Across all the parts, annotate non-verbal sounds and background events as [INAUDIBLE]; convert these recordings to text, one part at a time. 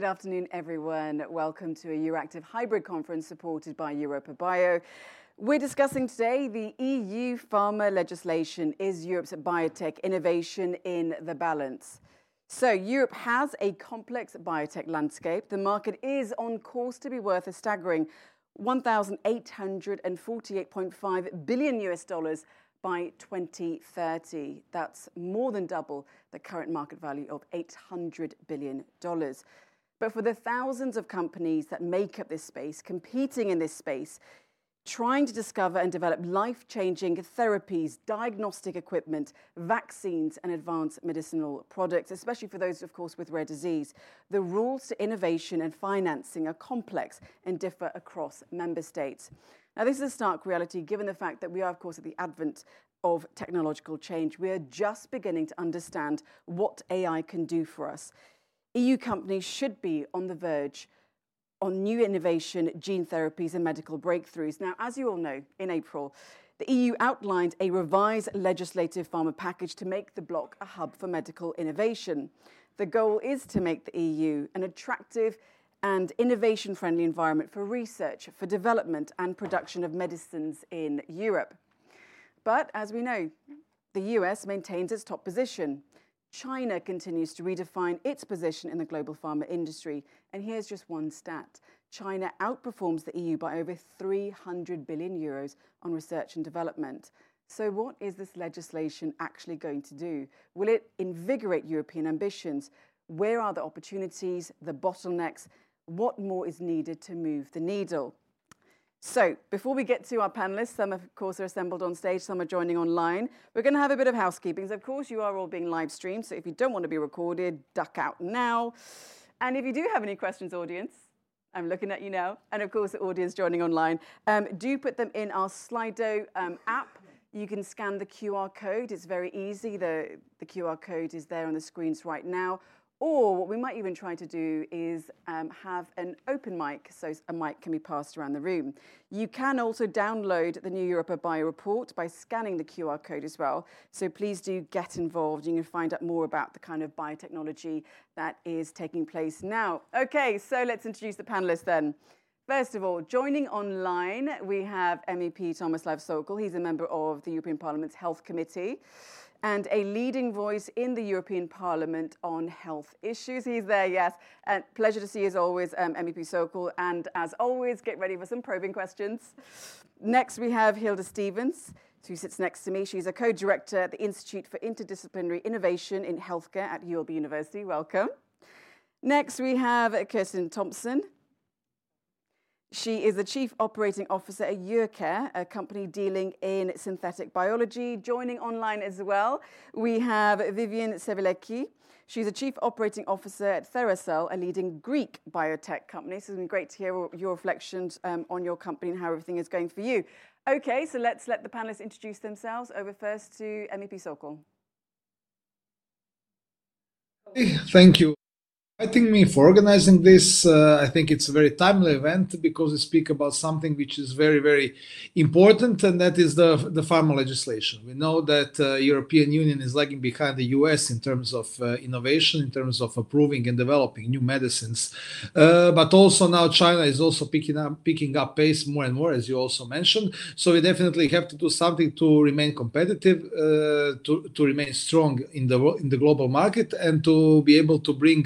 Good afternoon, everyone. Welcome to a Euractiv hybrid conference supported by Europa Bio. We're discussing today the EU pharma legislation. Is Europe's biotech innovation in the balance? So, Europe has a complex biotech landscape. The market is on course to be worth a staggering 1,848.5 billion US dollars by 2030. That's more than double the current market value of $800 billion. But for the thousands of companies that make up this space, competing in this space, trying to discover and develop life changing therapies, diagnostic equipment, vaccines, and advanced medicinal products, especially for those, of course, with rare disease. The rules to innovation and financing are complex and differ across member states. Now, this is a stark reality given the fact that we are, of course, at the advent of technological change. We are just beginning to understand what AI can do for us. EU companies should be on the verge on new innovation, gene therapies, and medical breakthroughs. Now, as you all know, in April, the EU outlined a revised legislative pharma package to make the bloc a hub for medical innovation. The goal is to make the EU an attractive and innovation friendly environment for research, for development, and production of medicines in Europe. But as we know, the US maintains its top position. China continues to redefine its position in the global pharma industry. And here's just one stat China outperforms the EU by over 300 billion euros on research and development. So, what is this legislation actually going to do? Will it invigorate European ambitions? Where are the opportunities, the bottlenecks? What more is needed to move the needle? So, before we get to our panelists, some of course are assembled on stage, some are joining online. We're going to have a bit of housekeeping. So of course, you are all being live streamed. So if you don't want to be recorded, duck out now. And if you do have any questions, audience, I'm looking at you now, and of course, the audience joining online, um, do put them in our Slido um, app. You can scan the QR code. It's very easy. The, the QR code is there on the screens right now. Or what we might even try to do is um, have an open mic, so a mic can be passed around the room. You can also download the new Europa Bio report by scanning the QR code as well. So please do get involved. You can find out more about the kind of biotechnology that is taking place now. Okay, so let's introduce the panelists then. First of all, joining online, we have MEP Tomislav Sokol. He's a member of the European Parliament's Health Committee and a leading voice in the European Parliament on health issues. He's there, yes. And pleasure to see you as always, um, MEP Sokol. And as always, get ready for some probing questions. Next, we have Hilde Stevens, who sits next to me. She's a co-director at the Institute for Interdisciplinary Innovation in Healthcare at ULB University. Welcome. Next, we have Kirsten Thompson, she is the Chief Operating Officer at Eurocare, a company dealing in synthetic biology. Joining online as well, we have Vivian Sevilecki. She's a Chief Operating Officer at Theracell, a leading Greek biotech company. So it's been great to hear your reflections um, on your company and how everything is going for you. Okay, so let's let the panelists introduce themselves. Over first to MEP Sokol. Thank you inviting me for organizing this. Uh, I think it's a very timely event because we speak about something which is very, very important, and that is the the pharma legislation. We know that uh, European Union is lagging behind the US in terms of uh, innovation, in terms of approving and developing new medicines, uh, but also now China is also picking up picking up pace more and more, as you also mentioned. So we definitely have to do something to remain competitive, uh, to to remain strong in the in the global market, and to be able to bring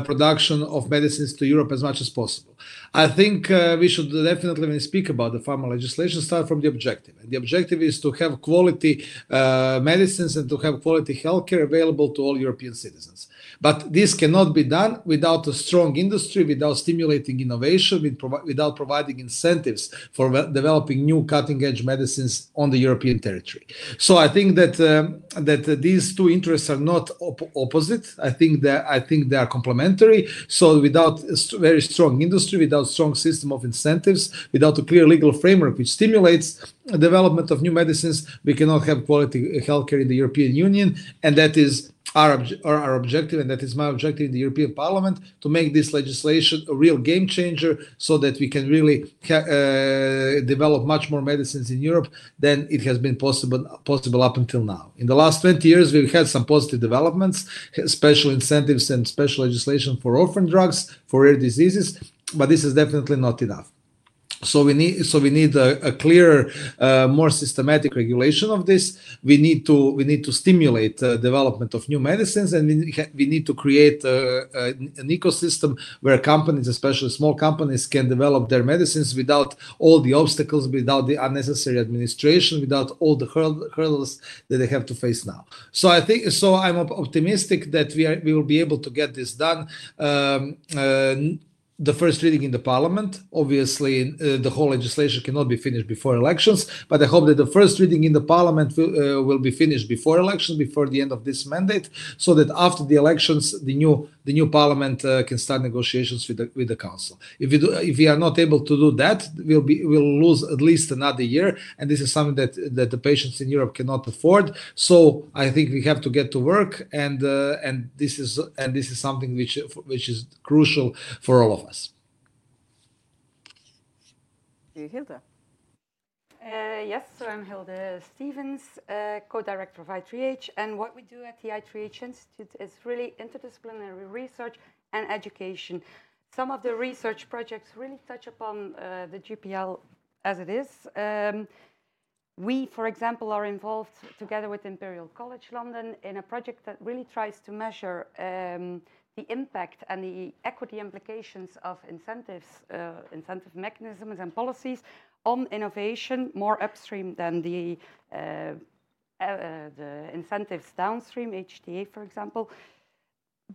production of medicines to Europe as much as possible. I think uh, we should definitely, when we speak about the pharma legislation, start from the objective. And the objective is to have quality uh, medicines and to have quality healthcare available to all European citizens. But this cannot be done without a strong industry, without stimulating innovation, without providing incentives for developing new cutting-edge medicines on the European territory. So I think that um, that uh, these two interests are not op- opposite. I think that I think they are complementary. So without a st- very strong industry, without strong system of incentives, without a clear legal framework which stimulates development of new medicines, we cannot have quality healthcare in the European Union, and that is our, obje- our objective, and that is my objective in the European Parliament, to make this legislation a real game changer so that we can really ha- uh, develop much more medicines in Europe than it has been possible, possible up until now. In the last 20 years, we've had some positive developments, special incentives and special legislation for orphan drugs, for rare diseases, but this is definitely not enough so we need so we need a, a clearer uh, more systematic regulation of this. We need to we need to stimulate uh, development of new medicines and we, we need to create uh, an ecosystem where companies especially small companies can develop their medicines without all the obstacles without the unnecessary administration without all the hurdles that they have to face now. So i think so i'm optimistic that we are we will be able to get this done. Um, uh, the first reading in the parliament. Obviously, uh, the whole legislation cannot be finished before elections, but I hope that the first reading in the parliament will, uh, will be finished before elections, before the end of this mandate, so that after the elections, the new the new parliament uh, can start negotiations with the with the council. If we do, if we are not able to do that, we'll be we'll lose at least another year, and this is something that that the patients in Europe cannot afford. So I think we have to get to work, and uh, and this is and this is something which which is crucial for all of us. Hilde. Uh, yes, so I'm Hilde Stevens, uh, co-director of I3H, and what we do at the I3H Institute is really interdisciplinary research and education. Some of the research projects really touch upon uh, the GPL as it is. Um, we, for example, are involved together with Imperial College London in a project that really tries to measure um, the impact and the equity implications of incentives, uh, incentive mechanisms and policies on innovation more upstream than the, uh, uh, the incentives downstream, HTA, for example.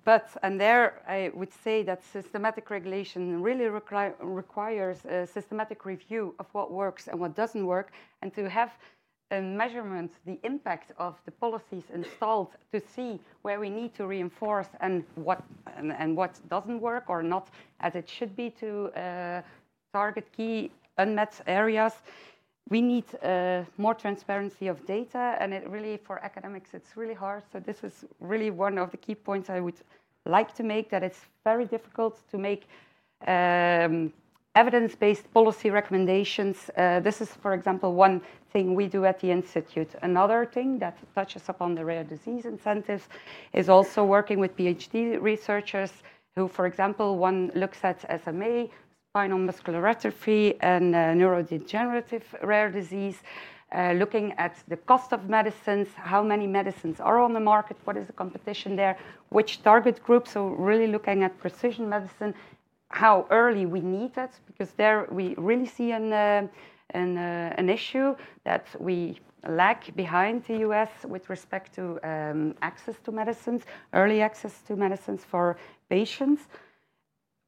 But, and there I would say that systematic regulation really require, requires a systematic review of what works and what doesn't work, and to have a measurement, the impact of the policies installed to see where we need to reinforce and what, and, and what doesn't work or not as it should be to uh, target key unmet areas. We need uh, more transparency of data, and it really, for academics, it's really hard. So this is really one of the key points I would like to make, that it's very difficult to make um, evidence-based policy recommendations. Uh, this is, for example, one thing we do at the Institute. Another thing that touches upon the rare disease incentives is also working with PhD researchers who, for example, one looks at SMA, spinal muscular atrophy, and uh, neurodegenerative rare disease. Uh, looking at the cost of medicines, how many medicines are on the market, what is the competition there, which target groups. So, really looking at precision medicine, how early we need it, because there we really see an, uh, an, uh, an issue that we lag behind the US with respect to um, access to medicines, early access to medicines for patients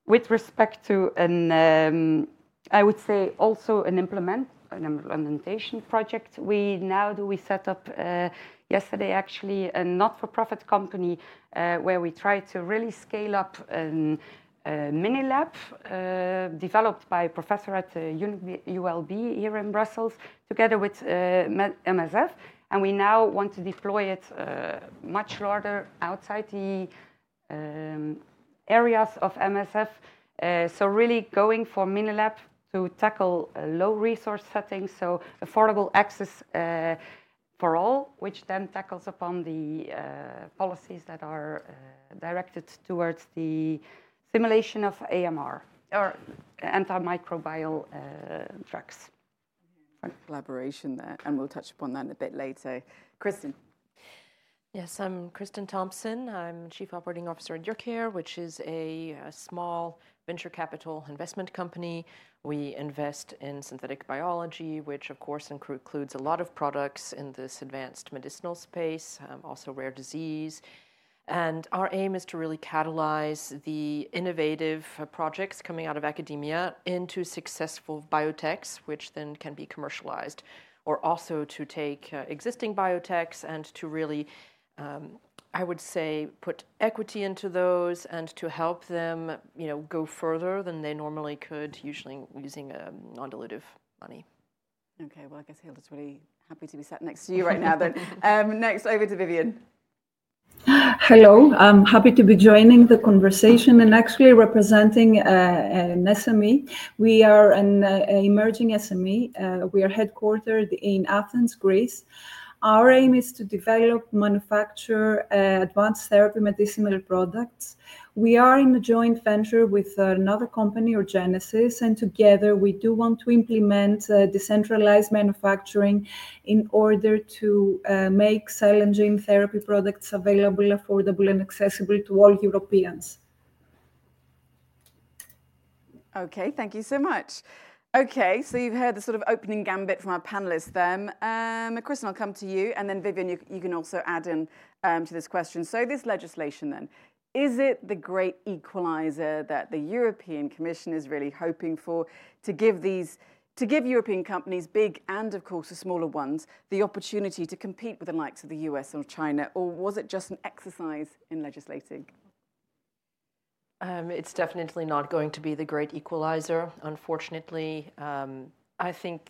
with respect to an, um, I would say also an implement an implementation project we now do. We set up uh, yesterday actually a not-for-profit company uh, where we try to really scale up an, a mini lab uh, developed by a professor at the ULB here in Brussels together with MSF. Uh, and we now want to deploy it uh, much larger outside the um, areas of MSF. Uh, so really going for Minilab to tackle low resource settings, so affordable access uh, for all, which then tackles upon the uh, policies that are uh, directed towards the simulation of AMR or antimicrobial uh, drugs. Collaboration there, and we'll touch upon that a bit later. Kristen. Yes, I'm Kristen Thompson. I'm Chief Operating Officer at YourCare, which is a, a, small venture capital investment company. We invest in synthetic biology, which of course includes a lot of products in this advanced medicinal space, um, also rare disease. And our aim is to really catalyze the innovative uh, projects coming out of academia into successful biotechs, which then can be commercialized, or also to take uh, existing biotechs and to really um, I would say put equity into those and to help them, you know, go further than they normally could, usually using um, non-dilutive money. Okay, well, I guess Hilde's really happy to be sat next to you right now. Then, [LAUGHS] um, next over to Vivian. Hello, I'm happy to be joining the conversation and actually representing uh, an SME. We are an uh, emerging SME. Uh, we are headquartered in Athens, Greece. Our aim is to develop, manufacture uh, advanced therapy medicinal products. We are in a joint venture with another company, Orgenesis, and together we do want to implement uh, decentralized manufacturing in order to uh, make cell and gene therapy products available, affordable, and accessible to all Europeans. Okay, thank you so much. Okay, so you've heard the sort of opening gambit from our panelists then. Um, Kristen, I'll come to you, and then Vivian, you, you can also add in um, to this question. So this legislation then, is it the great equalizer that the European Commission is really hoping for to give these to give European companies, big and of course the smaller ones, the opportunity to compete with the likes of the US or China, or was it just an exercise in legislating? Um, it's definitely not going to be the great equalizer, unfortunately. Um, I think,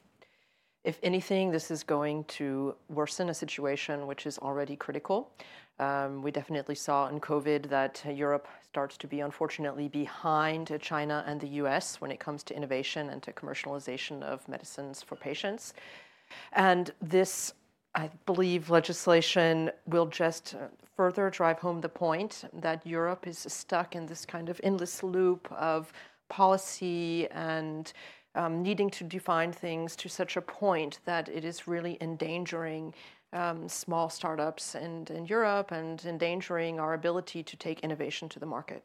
if anything, this is going to worsen a situation which is already critical. Um, we definitely saw in COVID that Europe starts to be unfortunately behind China and the US when it comes to innovation and to commercialization of medicines for patients. And this, I believe, legislation will just further drive home the point that Europe is stuck in this kind of endless loop of policy and um, needing to define things to such a point that it is really endangering um, small startups in, in Europe and endangering our ability to take innovation to the market.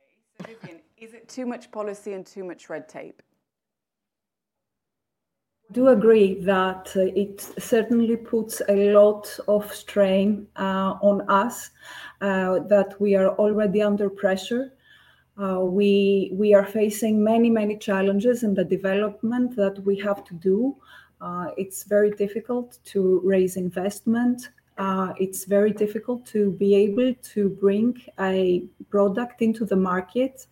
Okay, so Vivian, is it too much policy and too much red tape? I do agree that uh, it certainly puts a lot of strain uh, on us, uh, that we are already under pressure. Uh, we, we are facing many, many challenges in the development that we have to do. Uh, it's very difficult to raise investment. Uh, it's very difficult to be able to bring a product into the market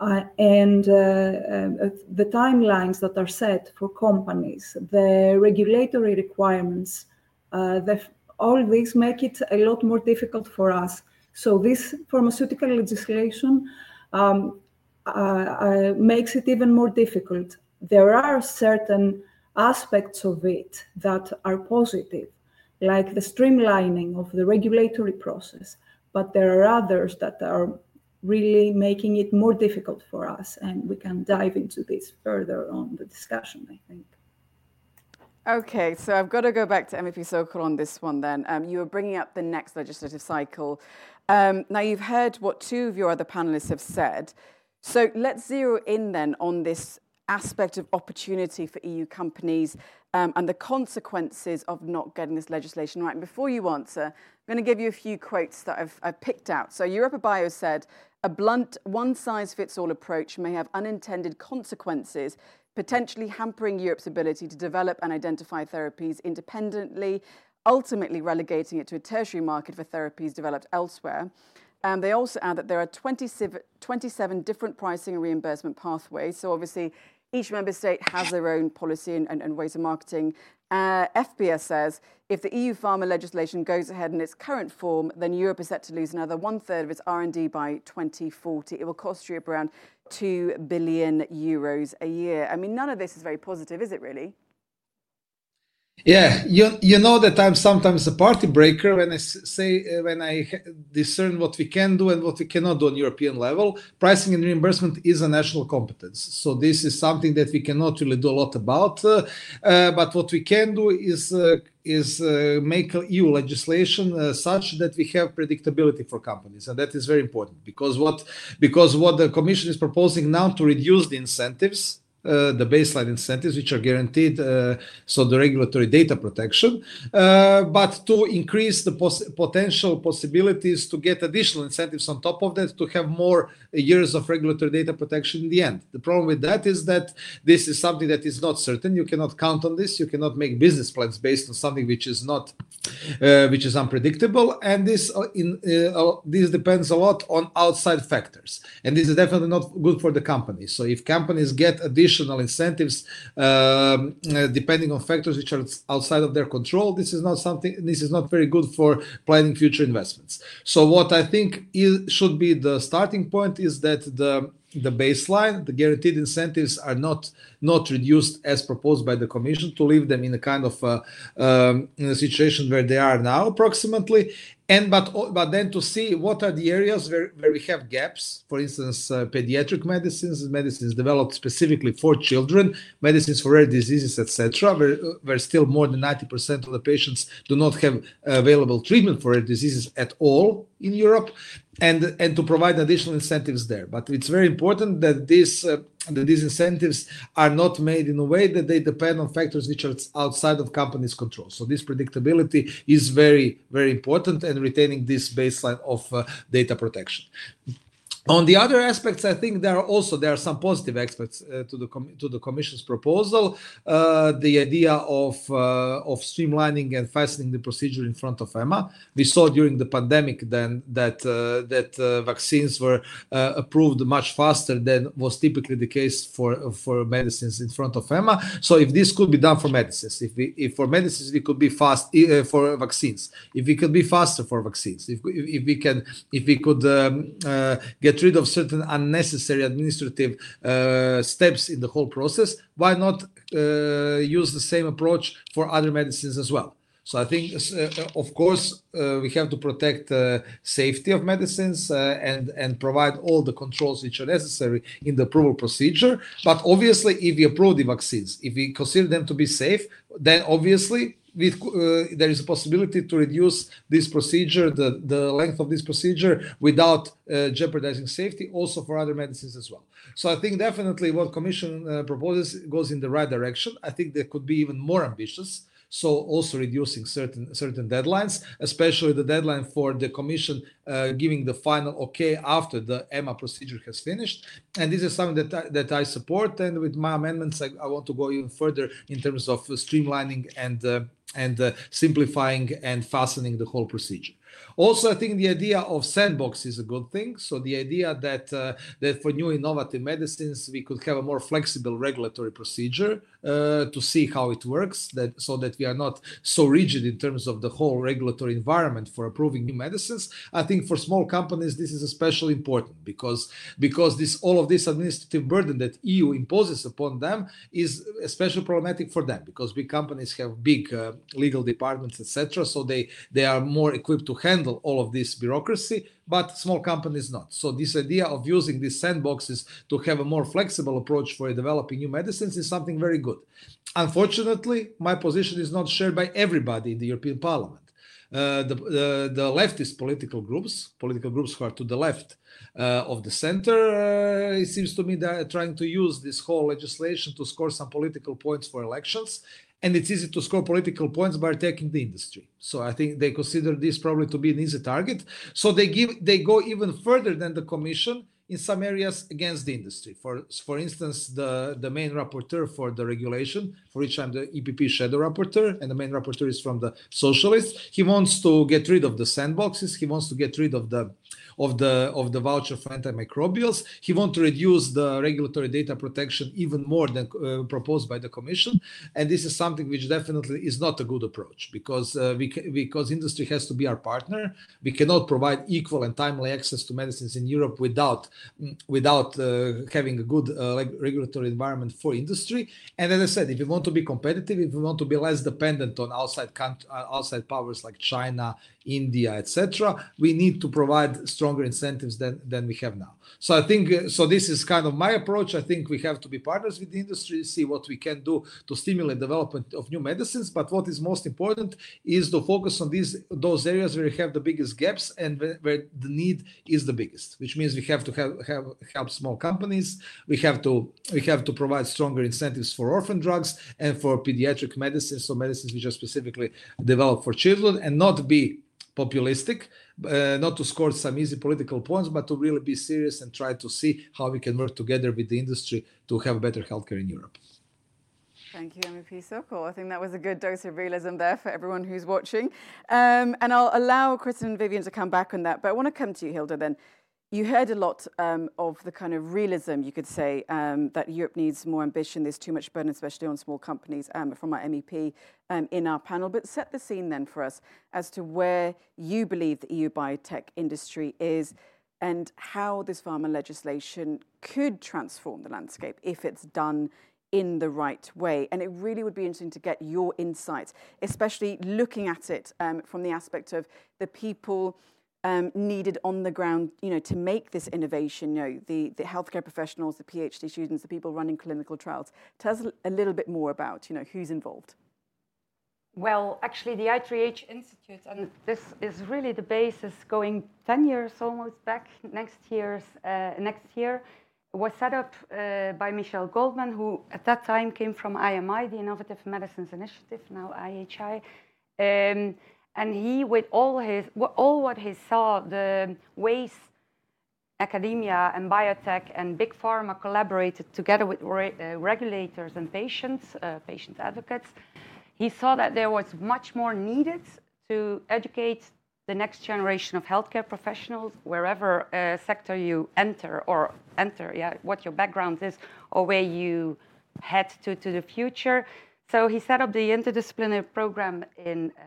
uh, and uh, uh, the timelines that are set for companies, the regulatory requirements, the, all these make it a lot more difficult for us. So this pharmaceutical legislation um, makes it even more difficult. There are certain aspects of it that are positive, like the streamlining of the regulatory process, but there are others that are really making it more difficult for us. And we can dive into this further on the discussion, I think. Okay, so I've got to go back to MEP Sokol on this one then. Um, you were bringing up the next legislative cycle. Um, now, you've heard what two of your other panelists have said. So let's zero in then on this aspect of opportunity for EU companies um, and the consequences of not getting this legislation right. And before you answer, I'm going to give you a few quotes that I've, I've picked out. So Europa Bio said, a blunt, one size fits all approach may have unintended consequences, potentially hampering Europe's ability to develop and identify therapies independently, ultimately relegating it to a tertiary market for therapies developed elsewhere. Um, they also add that there are 27, 27 different pricing and reimbursement pathways. So, obviously, each member state has their own policy and, and, and ways of marketing. Uh, EFPIA says if the EU pharma legislation goes ahead in its current form, then Europe is set to lose another one third of its R&D by 2040. It will cost Europe around two billion euros a year. I mean, none of this is very positive, is it really? Yeah, you you know that I'm sometimes a party breaker when I say uh, when I discern what we can do and what we cannot do on European level. Pricing and reimbursement is a national competence, so this is something that we cannot really do a lot about. Uh, uh, but what we can do is uh, is uh, make EU legislation uh, such that we have predictability for companies, and that is very important because what because what the Commission is proposing now to reduce the incentives uh, the baseline incentives, which are guaranteed, uh, so the regulatory data protection, uh, but to increase the pos- potential possibilities to get additional incentives on top of that to have more years of regulatory data protection in the end. The problem with that is that this is something that is not certain. You cannot count on this. You cannot make business plans based on something which is not, uh, which is unpredictable, and this uh, in uh, this depends a lot on outside factors, and this is definitely not good for the companies. So if companies get additional additional incentives um, uh, depending on factors which are outside of their control. This is not something. This is not very good for planning future investments. So what I think is, should be the starting point is that the the baseline, the guaranteed incentives are not not reduced as proposed by the Commission to leave them in a kind of uh, um, in a situation where they are now approximately, and but but then to see what are the areas where, where we have gaps. For instance uh, pediatric medicines medicines developed specifically for children medicines for rare diseases etc where, where still more than 90% of the patients do not have available treatment for rare diseases at all in europe and and to provide additional incentives there but it's very important that this uh, that these incentives are not made in a way that they depend on factors which are outside of companies' control. So this predictability is very, very important and retaining this baseline of uh, data protection on the other aspects, I think there are also there are some positive aspects uh, to the to the Commission's proposal. Uh, the idea of uh, of streamlining and fastening the procedure in front of EMA. We saw during the pandemic then that uh, that uh, vaccines were uh, approved much faster than was typically the case for for medicines in front of EMA. So if this could be done for medicines, if we if for medicines we could be fast for vaccines, if we could be faster for vaccines, if if, we can if we could um, get get rid of certain unnecessary administrative uh, steps in the whole process, why not uh, use the same approach for other medicines as well? So I think, uh, of course, uh, we have to protect uh, safety of medicines uh, and and provide all the controls which are necessary in the approval procedure. But obviously, if we approve the vaccines, if we consider them to be safe, then obviously with, uh, there is a possibility to reduce this procedure, the, the length of this procedure, without uh, jeopardizing safety, also for other medicines as well. So I think definitely what Commission uh, proposes goes in the right direction. I think they could be even more ambitious so also reducing certain certain deadlines, especially the deadline for the commission uh, giving the final okay after the EMA procedure has finished. And this is something that I, that I support. And with my amendments, I, I want to go even further in terms of streamlining and uh, and uh, simplifying and fastening the whole procedure. Also, I think the idea of sandbox is a good thing. So the idea that uh, that for new innovative medicines we could have a more flexible regulatory procedure uh, to see how it works, that so that we are not so rigid in terms of the whole regulatory environment for approving new medicines. I think for small companies this is especially important because because this all of this administrative burden that EU imposes upon them is especially problematic for them because big companies have big uh, legal departments, etc. So they they are more equipped to handle all of this bureaucracy but small companies not. So this idea of using these sandboxes to have a more flexible approach for developing new medicines is something very good. Unfortunately, my position is not shared by everybody in the European Parliament. Uh, the, the, the leftist political groups, political groups who are to the left uh, of the center, uh, it seems to me that trying to use this whole legislation to score some political points for elections and it's easy to score political points by attacking the industry. So I think they consider this probably to be an easy target. So they give they go even further than the commission in some areas against the industry. For for instance, the the main rapporteur for the regulation, for which I'm the EPP shadow rapporteur, and the main rapporteur is from the socialists. He wants to get rid of the sandboxes. He wants to get rid of the of the of the voucher for antimicrobials. He wants to reduce the regulatory data protection even more than uh, proposed by the Commission, and this is something which definitely is not a good approach because uh, we because industry has to be our partner. We cannot provide equal and timely access to medicines in Europe without without uh, having a good uh, regulatory environment for industry. And as I said, if we want to be competitive, if we want to be less dependent on outside uh, outside powers like China, India, etc., we need to provide stronger incentives than, than we have now. So I think uh, so. This is kind of my approach. I think we have to be partners with the industry, see what we can do to stimulate development of new medicines. But what is most important is to focus on these those areas where we have the biggest gaps and where, where the need is the biggest. Which means we have to have, have help small companies. We have to we have to provide stronger incentives for orphan drugs and for pediatric medicines, so medicines which are specifically developed for children, and not be populistic, uh, not to score some easy political points, but to really be serious and try to see how we can work together with the industry to have better healthcare in Europe. Thank you, MEP Sokol. I think that was a good dose of realism there for everyone who's watching. Um, and I'll allow Kristen and Vivian to come back on that, but I want to come to you, Hilde, then. You heard a lot um, of the kind of realism, you could say, um, that Europe needs more ambition. There's too much burden, especially on small companies, um, from our MEP um, in our panel. But set the scene then for us as to where you believe the EU biotech industry is and how this pharma legislation could transform the landscape if it's done in the right way. And it really would be interesting to get your insights, especially looking at it um, from the aspect of the people um, needed on the ground, you know, to make this innovation. You know, the, the healthcare professionals, the PhD students, the people running clinical trials. Tell us a little bit more about, you know, who's involved. Well, actually, the I3H Institute, and this is really the basis going 10 years almost back next, year's, uh, next year, was set up uh, by Michel Goldman, who at that time came from IMI, the Innovative Medicines Initiative, now IHI. Um, and he, with all his, all what he saw, the ways academia and biotech and big pharma collaborated together with re uh, regulators and patients, uh, patient advocates, he saw that there was much more needed to educate the next generation of healthcare professionals, wherever uh, sector you enter or enter, yeah, what your background is or where you head to to the future. So he set up the interdisciplinary program in uh,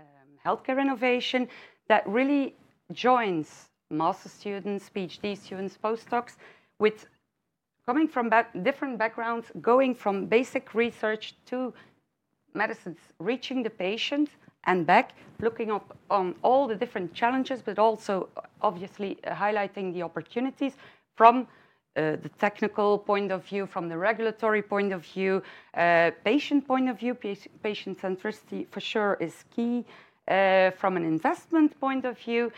healthcare innovation that really joins master students, PhD students, postdocs with coming from different backgrounds, going from basic research to medicines, reaching the patient and back, looking up on all the different challenges, but also obviously uh, highlighting the opportunities from uh, the technical point of view, from the regulatory point of view, uh, patient point of view, patient centricity for sure is key. uh, Uh, from an investment point of view.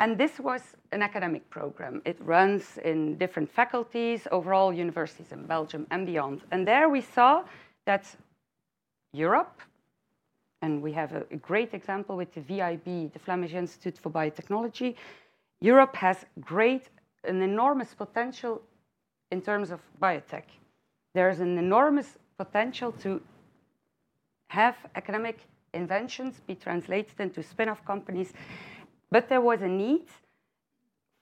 And this was an academic program. It runs in different faculties, overall universities in Belgium and beyond. And there we saw that Europe, and we have a, great example with the VIB, the Flemish Institute for Biotechnology, Europe has great, an enormous potential in terms of biotech. There's an enormous potential to have academic inventions be translated into spin-off companies. But there was a need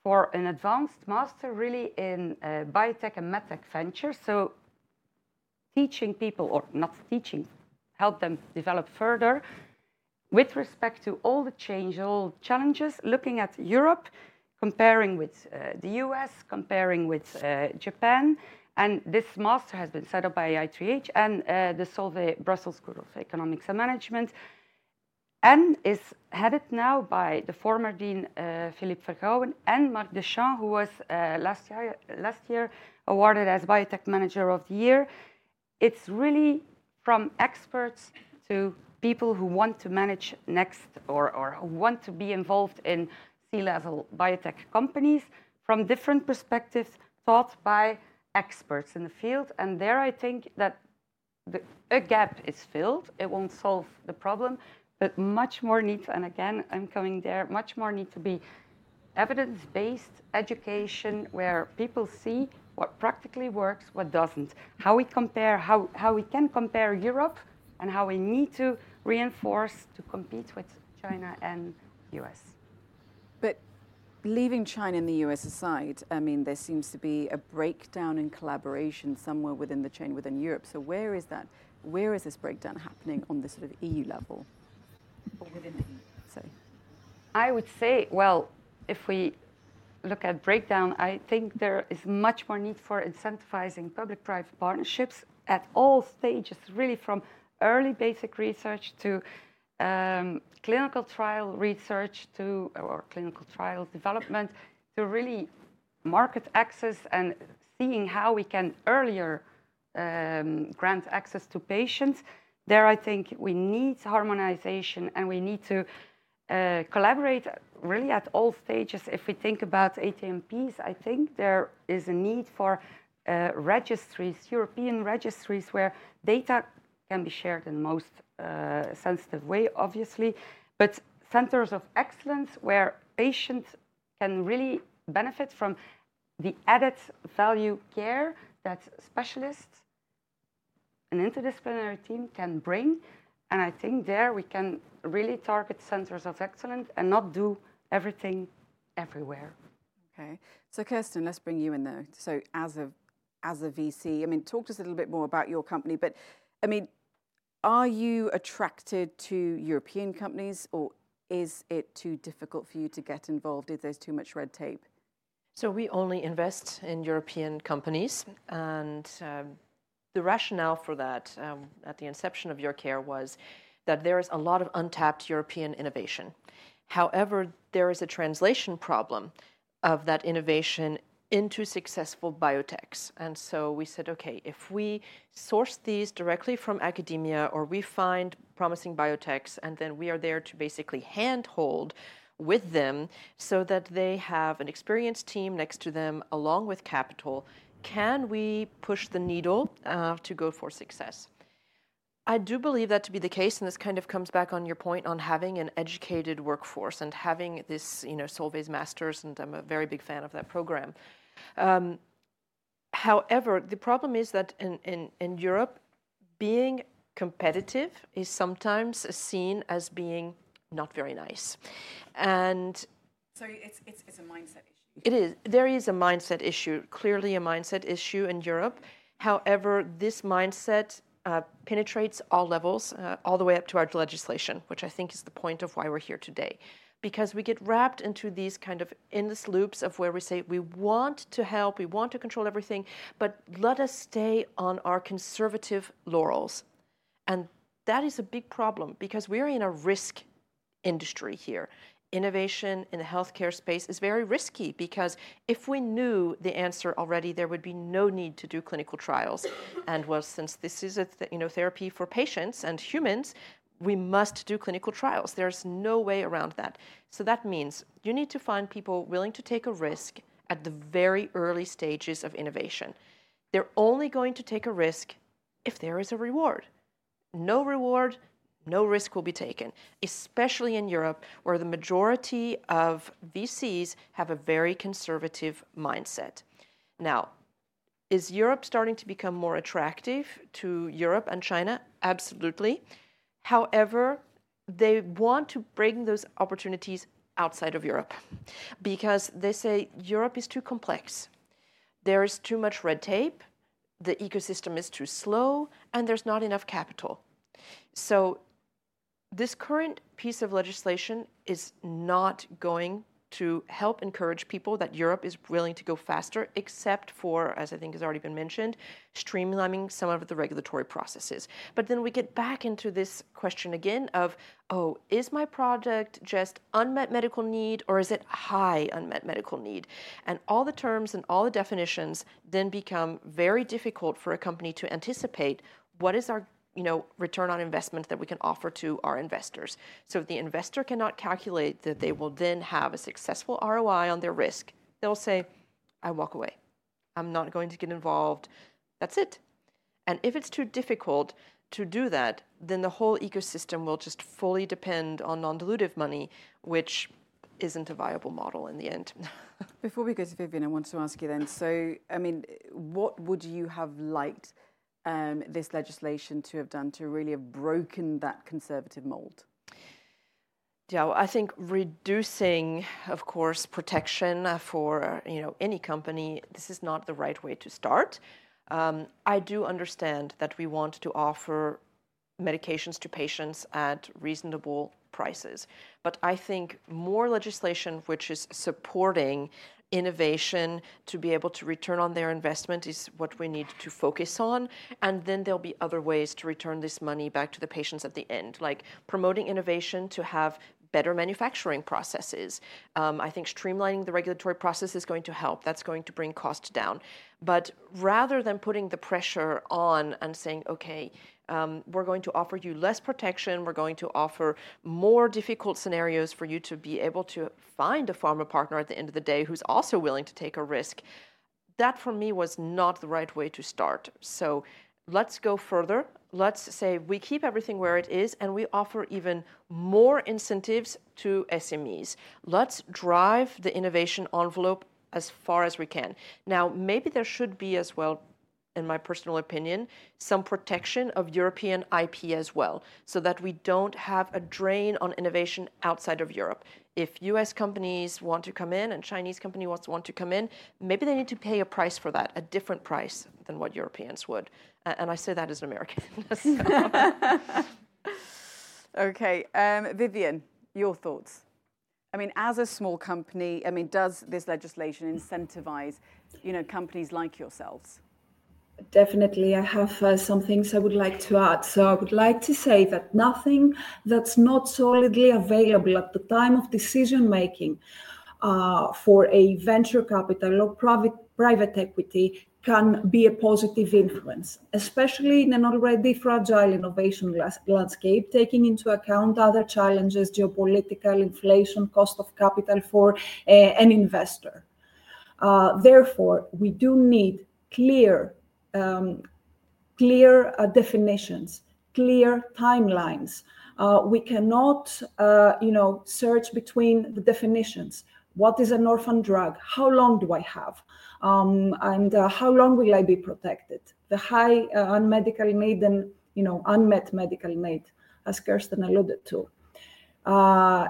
for an advanced master really in uh, biotech and medtech ventures. So teaching people, or not teaching, help them develop further with respect to all the change, all challenges, looking at Europe, comparing with uh, the US, comparing with uh, Japan, and this master has been set up by I3H and uh, the Solvay Brussels School of Economics and Management, and is headed now by the former dean uh, Philippe Vergouwen and Marc Deschamps, who was uh, last, year, last year awarded as Biotech Manager of the Year. It's really from experts to people who want to manage next or, or who want to be involved in C-level biotech companies from different perspectives taught by experts in the field. And there I think that the, a gap is filled. It won't solve the problem, but much more needs, and again, I'm coming there, much more need to be evidence-based education where people see what practically works, what doesn't, how we compare, how, how we can compare Europe and how we need to reinforce to compete with China and US leaving China and the US aside, I mean, there seems to be a breakdown in collaboration somewhere within the chain within Europe. So where is that? Where is this breakdown happening on the sort of EU level or within the EU? Say. I would say, well, if we look at breakdown, I think there is much more need for incentivizing public-private partnerships at all stages, really from early basic research to um, clinical trial research to, or clinical trial development to really market access and seeing how we can earlier um, grant access to patients. There, I think we need harmonization and we need to uh, collaborate really at all stages. If we think about ATMPs, I think there is a need for uh, registries, European registries, where data can be shared in most uh, sensitive way, obviously, but centers of excellence where patients can really benefit from the added value care that specialists, an interdisciplinary team can bring. And I think there we can really target centers of excellence and not do everything everywhere. Okay. So Kirsten, let's bring you in there. So as a as a VC, I mean, talk to us a little bit more about your company. But I mean, are you attracted to European companies, or is it too difficult for you to get involved if there's too much red tape? So we only invest in European companies, and um, the rationale for that um, at the inception of Your Care was that there is a lot of untapped European innovation. However, there is a translation problem of that innovation into successful biotechs. And so we said, okay, if we source these directly from academia or we find promising biotechs and then we are there to basically handhold with them so that they have an experienced team next to them along with capital, can we push the needle uh, to go for success? I do believe that to be the case, and this kind of comes back on your point on having an educated workforce and having this, you know, Solvay's Masters, and I'm a very big fan of that program. Um, however, the problem is that in, in, in Europe, being competitive is sometimes seen as being not very nice. And so it's, it's, it's a mindset issue. It is. There is a mindset issue, clearly a mindset issue in Europe. However, this mindset uh, penetrates all levels, uh, all the way up to our legislation, which I think is the point of why we're here today. Because we get wrapped into these kind of endless loops of where we say we want to help, we want to control everything, but let us stay on our conservative laurels. And that is a big problem because we're in a risk industry here innovation in the healthcare space is very risky because if we knew the answer already, there would be no need to do clinical trials. and well, since this is a th- you know therapy for patients and humans, we must do clinical trials. There's no way around that. So that means you need to find people willing to take a risk at the very early stages of innovation. They're only going to take a risk if there is a reward. No reward, no risk will be taken, especially in Europe, where the majority of VCs have a very conservative mindset. Now, is Europe starting to become more attractive to Europe and China? Absolutely. However, they want to bring those opportunities outside of Europe because they say Europe is too complex. There is too much red tape, the ecosystem is too slow, and there's not enough capital. So this current piece of legislation is not going to help encourage people that Europe is willing to go faster, except for, as I think has already been mentioned, streamlining some of the regulatory processes. But then we get back into this question again of, oh, is my product just unmet medical need or is it high unmet medical need? And all the terms and all the definitions then become very difficult for a company to anticipate what is our you know, return on investment that we can offer to our investors. So if the investor cannot calculate that they will then have a successful ROI on their risk, they'll say, I walk away. I'm not going to get involved. That's it. And if it's too difficult to do that, then the whole ecosystem will just fully depend on non dilutive money, which isn't a viable model in the end. [LAUGHS] Before we go to Vivian, I want to ask you then so, I mean, what would you have liked? Um, this legislation to have done to really have broken that conservative mold? Yeah, well, I think reducing, of course, protection for you know any company. This is not the right way to start. Um, I do understand that we want to offer medications to patients at reasonable prices, but I think more legislation which is supporting innovation to be able to return on their investment is what we need to focus on. And then there'll be other ways to return this money back to the patients at the end, like promoting innovation to have better manufacturing processes. Um, I think streamlining the regulatory process is going to help. That's going to bring costs down. But rather than putting the pressure on and saying, okay, um, we're going to offer you less protection. We're going to offer more difficult scenarios for you to be able to find a pharma partner at the end of the day who's also willing to take a risk. That for me was not the right way to start. So let's go further. Let's say we keep everything where it is and we offer even more incentives to SMEs. Let's drive the innovation envelope as far as we can. Now, maybe there should be as well in my personal opinion, some protection of European IP as well, so that we don't have a drain on innovation outside of Europe. If US companies want to come in and Chinese companies want to come in, maybe they need to pay a price for that, a different price than what Europeans would. And I say that as an American. [LAUGHS] [LAUGHS] okay, um, Vivian, your thoughts? I mean, as a small company, I mean, does this legislation incentivize, you know, companies like yourselves? Definitely, I have uh, some things I would like to add. So, I would like to say that nothing that's not solidly available at the time of decision making uh, for a venture capital or private, private equity can be a positive influence, especially in an already fragile innovation landscape, taking into account other challenges, geopolitical, inflation, cost of capital for uh, an investor. Uh, therefore, we do need clear um, clear uh, definitions, clear timelines. Uh, we cannot, uh, you know, search between the definitions. What is an orphan drug? How long do I have? Um, and uh, how long will I be protected? The high uh, unmedical need and, you know, unmet medical need, as Kirsten alluded to. Uh,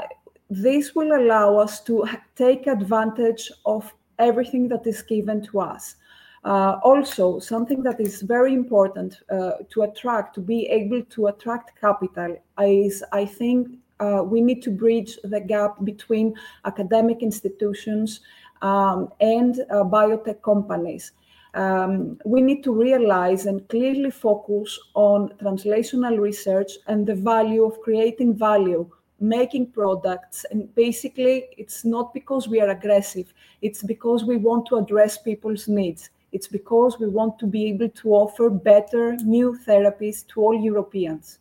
this will allow us to take advantage of everything that is given to us. Uh, also, something that is very important uh, to attract, to be able to attract capital, is I think uh, we need to bridge the gap between academic institutions um, and uh, biotech companies. Um, we need to realize and clearly focus on translational research and the value of creating value making products and basically it's not because we are aggressive it's because we want to address people's needs it's because we want to be able to offer better new therapies to all Europeans.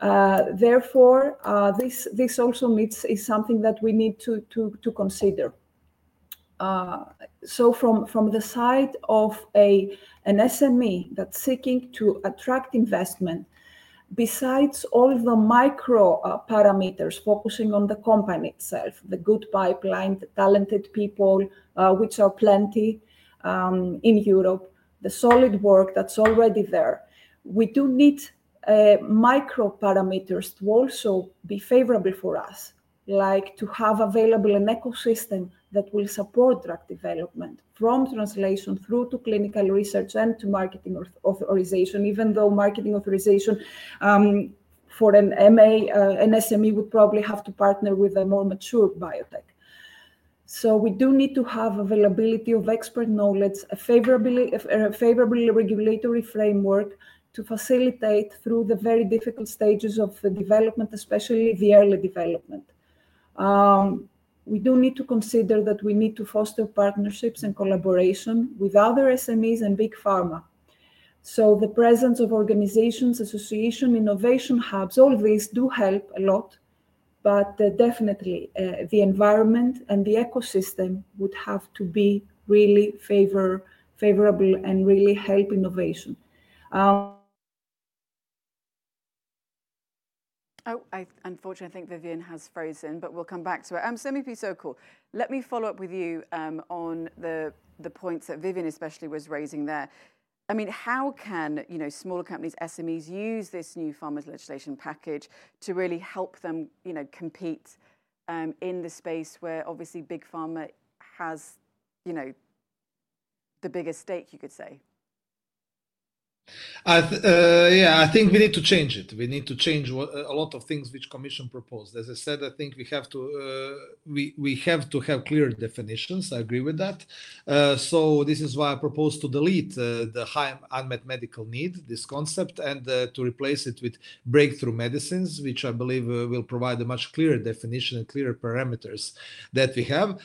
Uh, therefore, uh, this this also needs is something that we need to to, to consider. Uh, so, from from the side of a an SME that's seeking to attract investment, besides all the micro uh, parameters focusing on the company itself, the good pipeline, the talented people, uh, which are plenty, um, in Europe, the solid work that's already there. We do need uh, micro parameters to also be favorable for us, like to have available an ecosystem that will support drug development from translation through to clinical research and to marketing authorization, even though marketing authorization um, for an MA, uh, an SME would probably have to partner with a more mature biotech. So we do need to have availability of expert knowledge, a a favorable regulatory framework to facilitate through the very difficult stages of development, especially the early development. Um, we do need to consider that we need to foster partnerships and collaboration with other SMEs and big pharma. So the presence of organizations, association, innovation hubs, all these do help a lot but uh, definitely uh, the environment and the ecosystem would have to be really favor favorable and really help innovation. Um, Oh, I, unfortunately, I think Vivian has frozen, but we'll come back to it. Um, Semih Peaceokul. Let me follow up with you um, on the the points that Vivian especially was raising there. I mean, how can you know smaller companies, SMEs, use this new pharma's legislation package to really help them, you know, compete um, in the space where obviously big pharma has, you know, the biggest stake, you could say. I th- uh, yeah, I think we need to change it. We need to change a lot of things which Commission proposed. As I said, I think we have to uh, we we have to have clear definitions. I agree with that. Uh, so this is why I propose to delete uh, the high unmet medical need, this concept, and uh, to replace it with breakthrough medicines, which I believe uh, will provide a much clearer definition and clearer parameters that we have.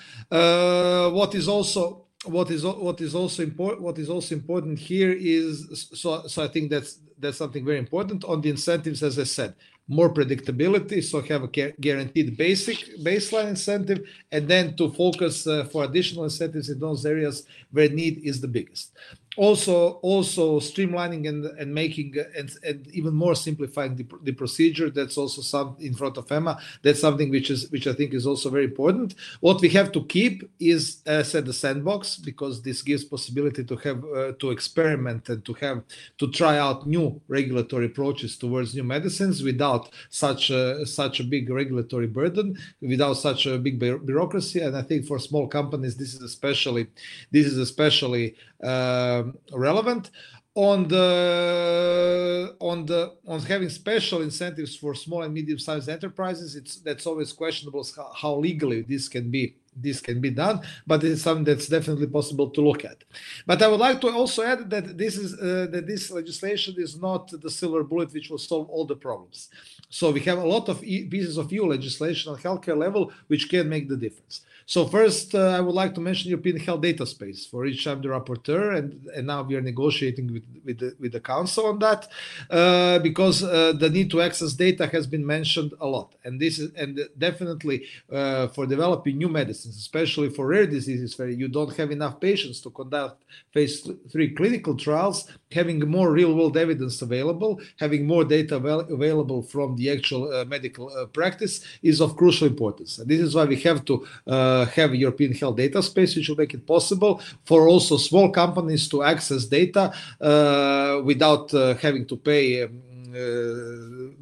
what is also what is what is also important what is also important here is so so i think that's that's something very important on the incentives as i said more predictability so have a guaranteed basic baseline incentive and then to focus uh, for additional incentives in those areas where need is the biggest also also streamlining and and making and, and even more simplifying the, the procedure. That's also some in front of EMA that's something which is which i think is also very important. What we have to keep is said the sandbox because this gives possibility to have uh, to experiment and to have to try out new regulatory approaches towards new medicines without such a, such a big regulatory burden without such a big bureaucracy. And i think for small companies this is especially this is especially uh, relevant on the on the on having special incentives for small and medium sized enterprises. It's that's always questionable how, how, legally this can be this can be done but it's something that's definitely possible to look at. But i would like to also add that this is uh, that this legislation is not the silver bullet which will solve all the problems. So we have a lot of e- pieces of eu legislation on healthcare level which can make the difference so first, uh, I would like to mention European Health Data Space, for which I'm the rapporteur, and, and now we are negotiating with, with, the, with the council on that, uh, because uh, the need to access data has been mentioned a lot, and this is and definitely uh, for developing new medicines, especially for rare diseases, where you don't have enough patients to conduct phase three clinical trials, having more real-world evidence available, having more data avail- available from the actual uh, medical uh, practice is of crucial importance. And this is why we have to uh, have European health data space, which will make it possible for also small companies to access data uh, without uh, having to pay. Um,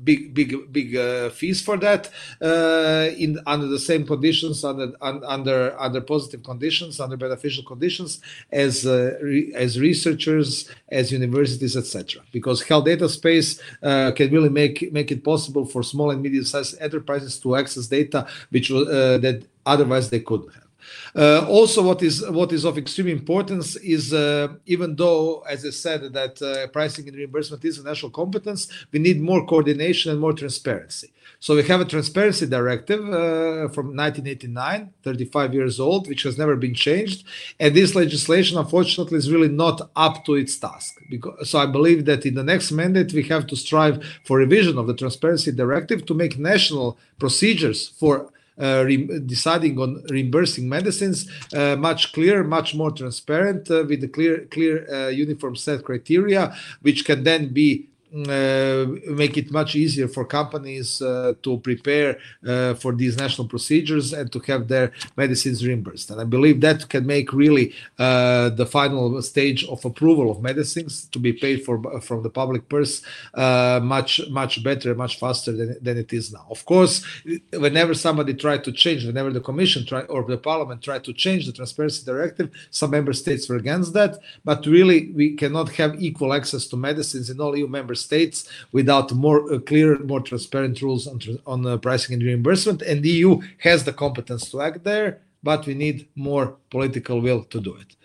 big big big uh, fees for that uh, in under the same conditions under under under positive conditions under beneficial conditions as re, as researchers as universities etc because health data space can really make make it possible for small and medium sized enterprises to access data which that otherwise they couldn't have. uh, also, what is what is of extreme importance is uh, even though, as I said, that uh, pricing and reimbursement is a national competence, we need more coordination and more transparency. So we have a transparency directive uh, from 1989, 35 years old, which has never been changed, and this legislation, unfortunately, is really not up to its task. So I believe that in the next mandate we have to strive for revision of the transparency directive to make national procedures for uh, deciding on reimbursing medicines uh, much clearer, much more transparent, uh, with a clear, clear, uniform set criteria, which can then be uh, make it much easier for companies uh, to prepare uh, for these national procedures and to have their medicines reimbursed. And I believe that can make really uh, the final stage of approval of medicines to be paid for from the public purse uh, much much better, much faster than, than it is now. Of course, whenever somebody tried to change, whenever the Commission try, or the Parliament tried to change the Transparency Directive, some member states were against that. But really, we cannot have equal access to medicines in all EU member states without more uh, clear, more transparent rules on, on uh, pricing and reimbursement. And the EU has the competence to act there, but we need more political will to do it.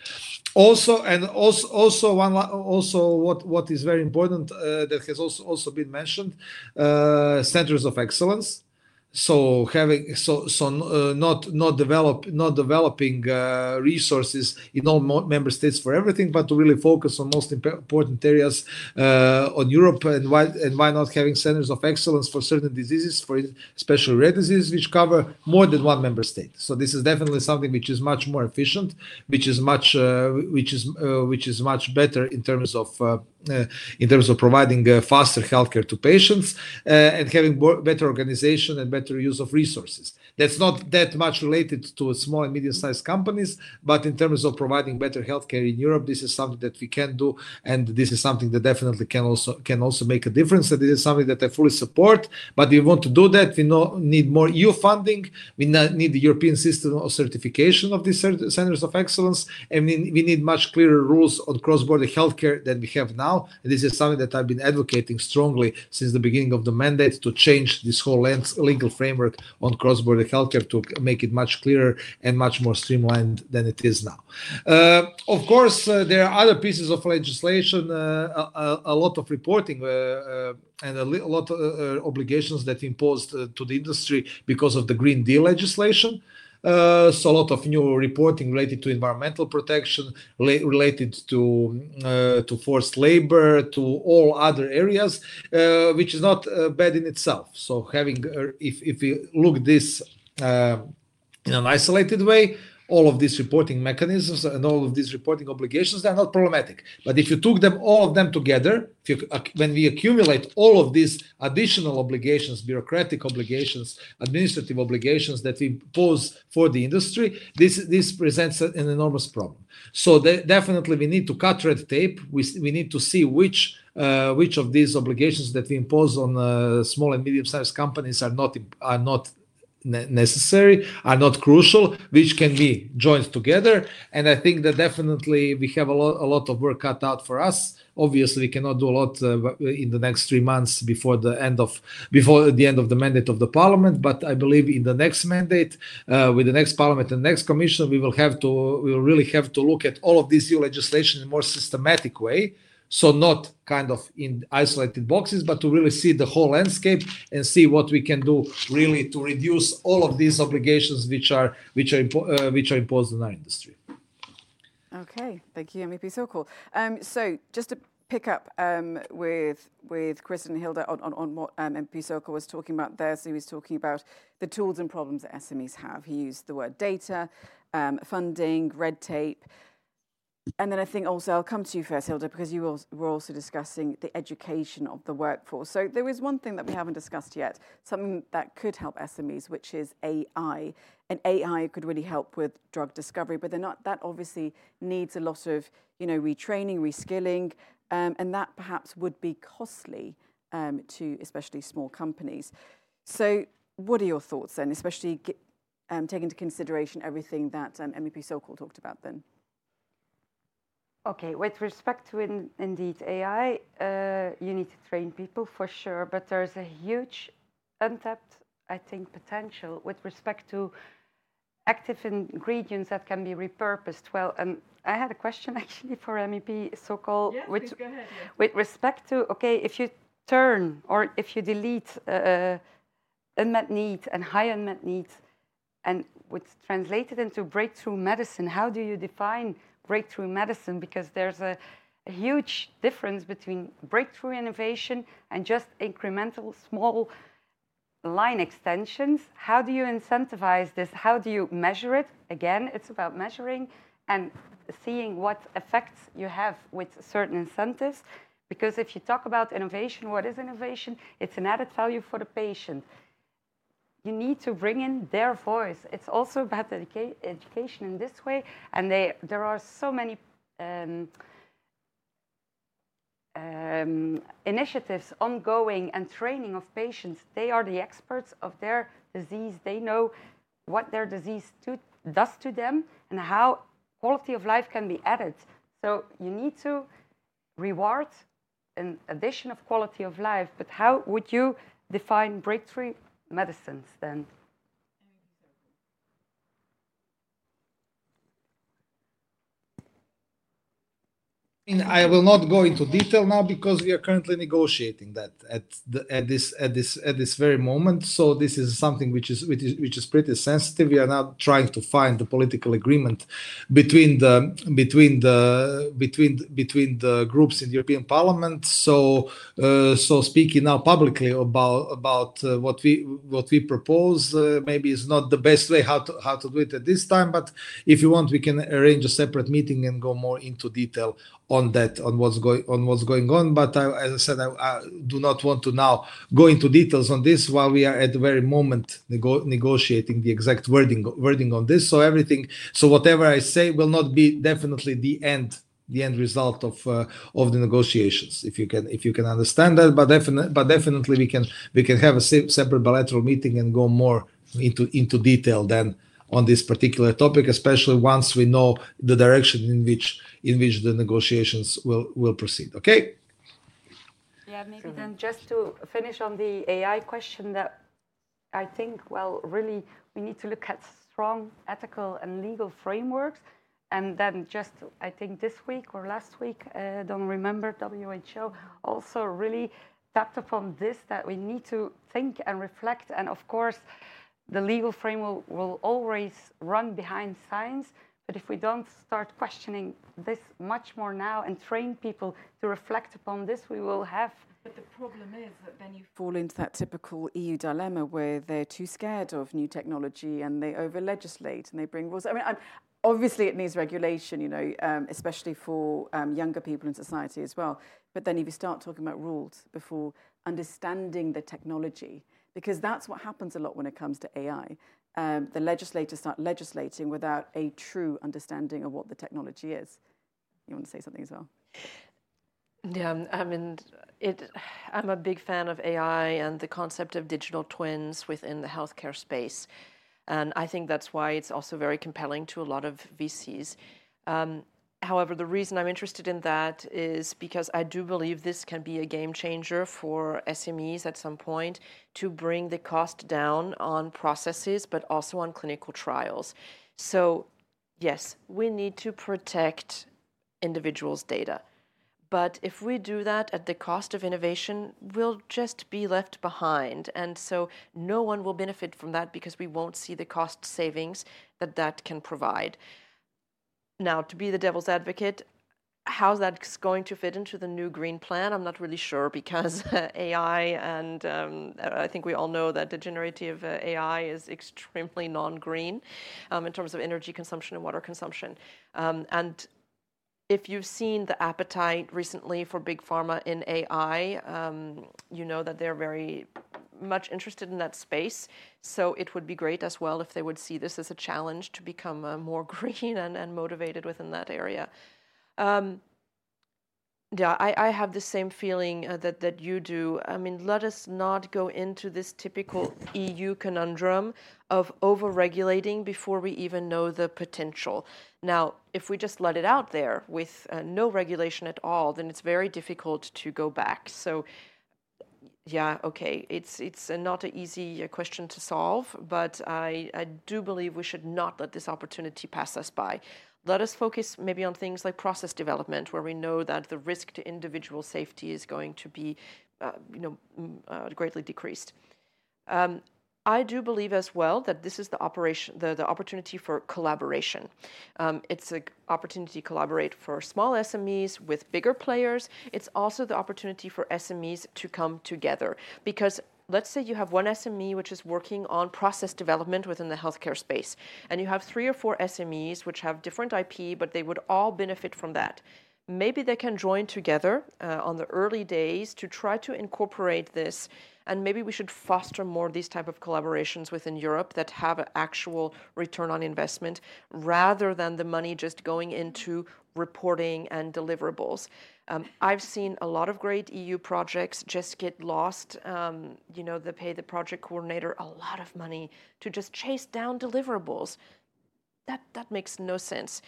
Also, and also, also one, also what what is very important uh, that has also also been mentioned, uh, centers of excellence so having so so uh, not not develop not developing uh, resources in all member states for everything but to really focus on most important areas uh, on Europe. And why and why not having centers of excellence for certain diseases for especially rare diseases which cover more than one member state. So this is definitely something which is much more efficient which is much uh, which is uh, which is much better in terms of uh, in terms of providing faster healthcare to patients and having better organization and better use of resources. That's not that much related to small and medium-sized companies, but in terms of providing better healthcare in Europe, this is something that we can do, and this is something that definitely can also can also make a difference. And this is something that I fully support. But we want to do that. We know, need more EU funding. We need the European system of certification of these centers of excellence, and we, we need much clearer rules on cross-border healthcare than we have now. And this is something that I've been advocating strongly since the beginning of the mandate to change this whole legal framework on cross-border the healthcare to make it much clearer and much more streamlined than it is now. Uh, of course, uh, there are other pieces of legislation, uh, a, a, lot of reporting uh, uh, and a, lot of obligations that imposed to the industry because of the Green Deal legislation. Uh, so a lot of new reporting related to environmental protection, related to uh, to forced labor, to all other areas, uh, which is not bad in itself. So having, if if we look this in an isolated way, all of these reporting mechanisms and all of these reporting obligations, they're not problematic. But if you took them all of them together, you, when we accumulate all of these additional obligations, bureaucratic obligations, administrative obligations that we impose for the industry, this this presents an enormous problem. So definitely we need to cut red tape. We, we need to see which uh, which of these obligations that we impose on uh, small and medium-sized companies are not are not necessary are not crucial which can be joined together. And i think that definitely we have a lot, a lot of work cut out for us. Obviously we cannot do a lot uh, in the next 3 months before the end of before the end of the mandate of the parliament. But i believe in the next mandate uh, with the next parliament and next commission we will have to we will really have to look at all of this EU legislation in a more systematic way so not kind of in isolated boxes but to really see the whole landscape and see what we can do really to reduce all of these obligations which are which are uh, which are imposed on our industry okay thank you mep sokol um, so just to pick up um, with with Chris and Hilde on, on, on what um, MP Sokol was talking about there. So he was talking about the tools and problems that SMEs have. He used the word data, um, funding, red tape. And then I think also I'll come to you first, Hilde, because you were also discussing the education of the workforce. So there is one thing that we haven't discussed yet, something that could help SMEs, which is AI. And AI could really help with drug discovery, but not, that obviously needs a lot of you know retraining, reskilling, um, and that perhaps would be costly um, to especially small companies. So what are your thoughts then, especially um, taking into consideration everything that um, MEP Sokol talked about then? Okay, with respect to in, indeed AI, uh, you need to train people for sure, but there's a huge untapped, I think, potential with respect to active ingredients that can be repurposed. Well, and I had a question [LAUGHS] actually for MEP Sokol. Yes, with, go ahead, yes. with respect to, okay, if you turn or if you delete uh, unmet needs and high unmet needs and would translate it into breakthrough medicine, how do you define breakthrough medicine because there's a, a huge difference between breakthrough innovation and just incremental small line extensions. How do you incentivize this? How do you measure it? Again, it's about measuring and seeing what effects you have with certain incentives. Because if you talk about innovation, what is innovation? It's an added value for the patient you need to bring in their voice. It's also about educa education in this way, and they, there are so many um, um, initiatives ongoing and training of patients. They are the experts of their disease. They know what their disease to, does to them and how quality of life can be added. So you need to reward an addition of quality of life, but how would you define breakthrough medicines then I will not go into detail now because we are currently negotiating that at the, at this at this at this very moment. So this is something which is which is which is pretty sensitive. We are now trying to find the political agreement between the between the between between the groups in the European Parliament. So uh, so speaking now publicly about about uh, what we what we propose uh, maybe is not the best way how to how to do it at this time. But if you want, we can arrange a separate meeting and go more into detail on that on what's going on what's going on but I, as i said I, I, do not want to now go into details on this while we are at the very moment nego- negotiating the exact wording wording on this. So everything so whatever i say will not be definitely the end the end result of uh, of the negotiations if you can if you can understand that. But definitely but definitely we can we can have a separate bilateral meeting and go more into into detail then on this particular topic especially once we know the direction in which in which the negotiations will will proceed. Okay. Yeah, maybe then just to finish on the AI question that I think, well, really we need to look at strong ethical and legal frameworks. And then just, I think this week or last week, uh, don't remember, WHO also really tapped upon this, that we need to think and reflect. And of course, the legal framework will always run behind science, But if we don't start questioning this much more now and train people to reflect upon this, we will have. But the problem is that then you fall into that typical EU dilemma where they're too scared of new technology and they over legislate and they bring rules. I mean, I'm, obviously it needs regulation, you know, um, especially for um, younger people in society as well. But then if you start talking about rules before understanding the technology, because that's what happens a lot when it comes to AI. Um, the legislators start legislating without a true understanding of what the technology is. You want to say something as well? Yeah, I mean, it, I'm a big fan of AI and the concept of digital twins within the healthcare space. And I think that's why it's also very compelling to a lot of VCs. Um, however, the reason I'm interested in that is because I do believe this can be a game changer for SMEs at some point to bring the cost down on processes, but also on clinical trials. So, yes, we need to protect individuals' data. But if we do that at the cost of innovation, we'll just be left behind. And so no one will benefit from that because we won't see the cost savings that that can provide. Now, to be the devil's advocate, how's that going to fit into the new green plan, I'm not really sure because [LAUGHS] AI and um, I think we all know that the generative uh, AI is extremely non-green um, in terms of energy consumption and water consumption. Um, and if you've seen the appetite recently for big pharma in AI, um, you know that they're very much interested in that space. So it would be great as well if they would see this as a challenge to become uh, more [LAUGHS] green and, and motivated within that area. Um, yeah, I, I have the same feeling uh, that, that you do. I mean, let us not go into this typical EU conundrum of over regulating before we even know the potential. Now, if we just let it out there with uh, no regulation at all, then it's very difficult to go back. So, yeah, okay, it's it's uh, not an easy uh, question to solve, but I, I do believe we should not let this opportunity pass us by. Let us focus maybe on things like process development, where we know that the risk to individual safety is going to be, uh, you know, uh, greatly decreased. Um, I do believe as well that this is the operation, the, the opportunity for collaboration. Um, it's an opportunity to collaborate for small SMEs with bigger players. It's also the opportunity for SMEs to come together because let's say you have one SME which is working on process development within the healthcare space, and you have three or four SMEs which have different IP, but they would all benefit from that. Maybe they can join together uh, on the early days to try to incorporate this and maybe we should foster more these type of collaborations within Europe that have an actual return on investment rather than the money just going into reporting and deliverables. Um, I've seen a lot of great EU projects just get lost. Um, you know, they pay the project coordinator a lot of money to just chase down deliverables. That that makes no sense.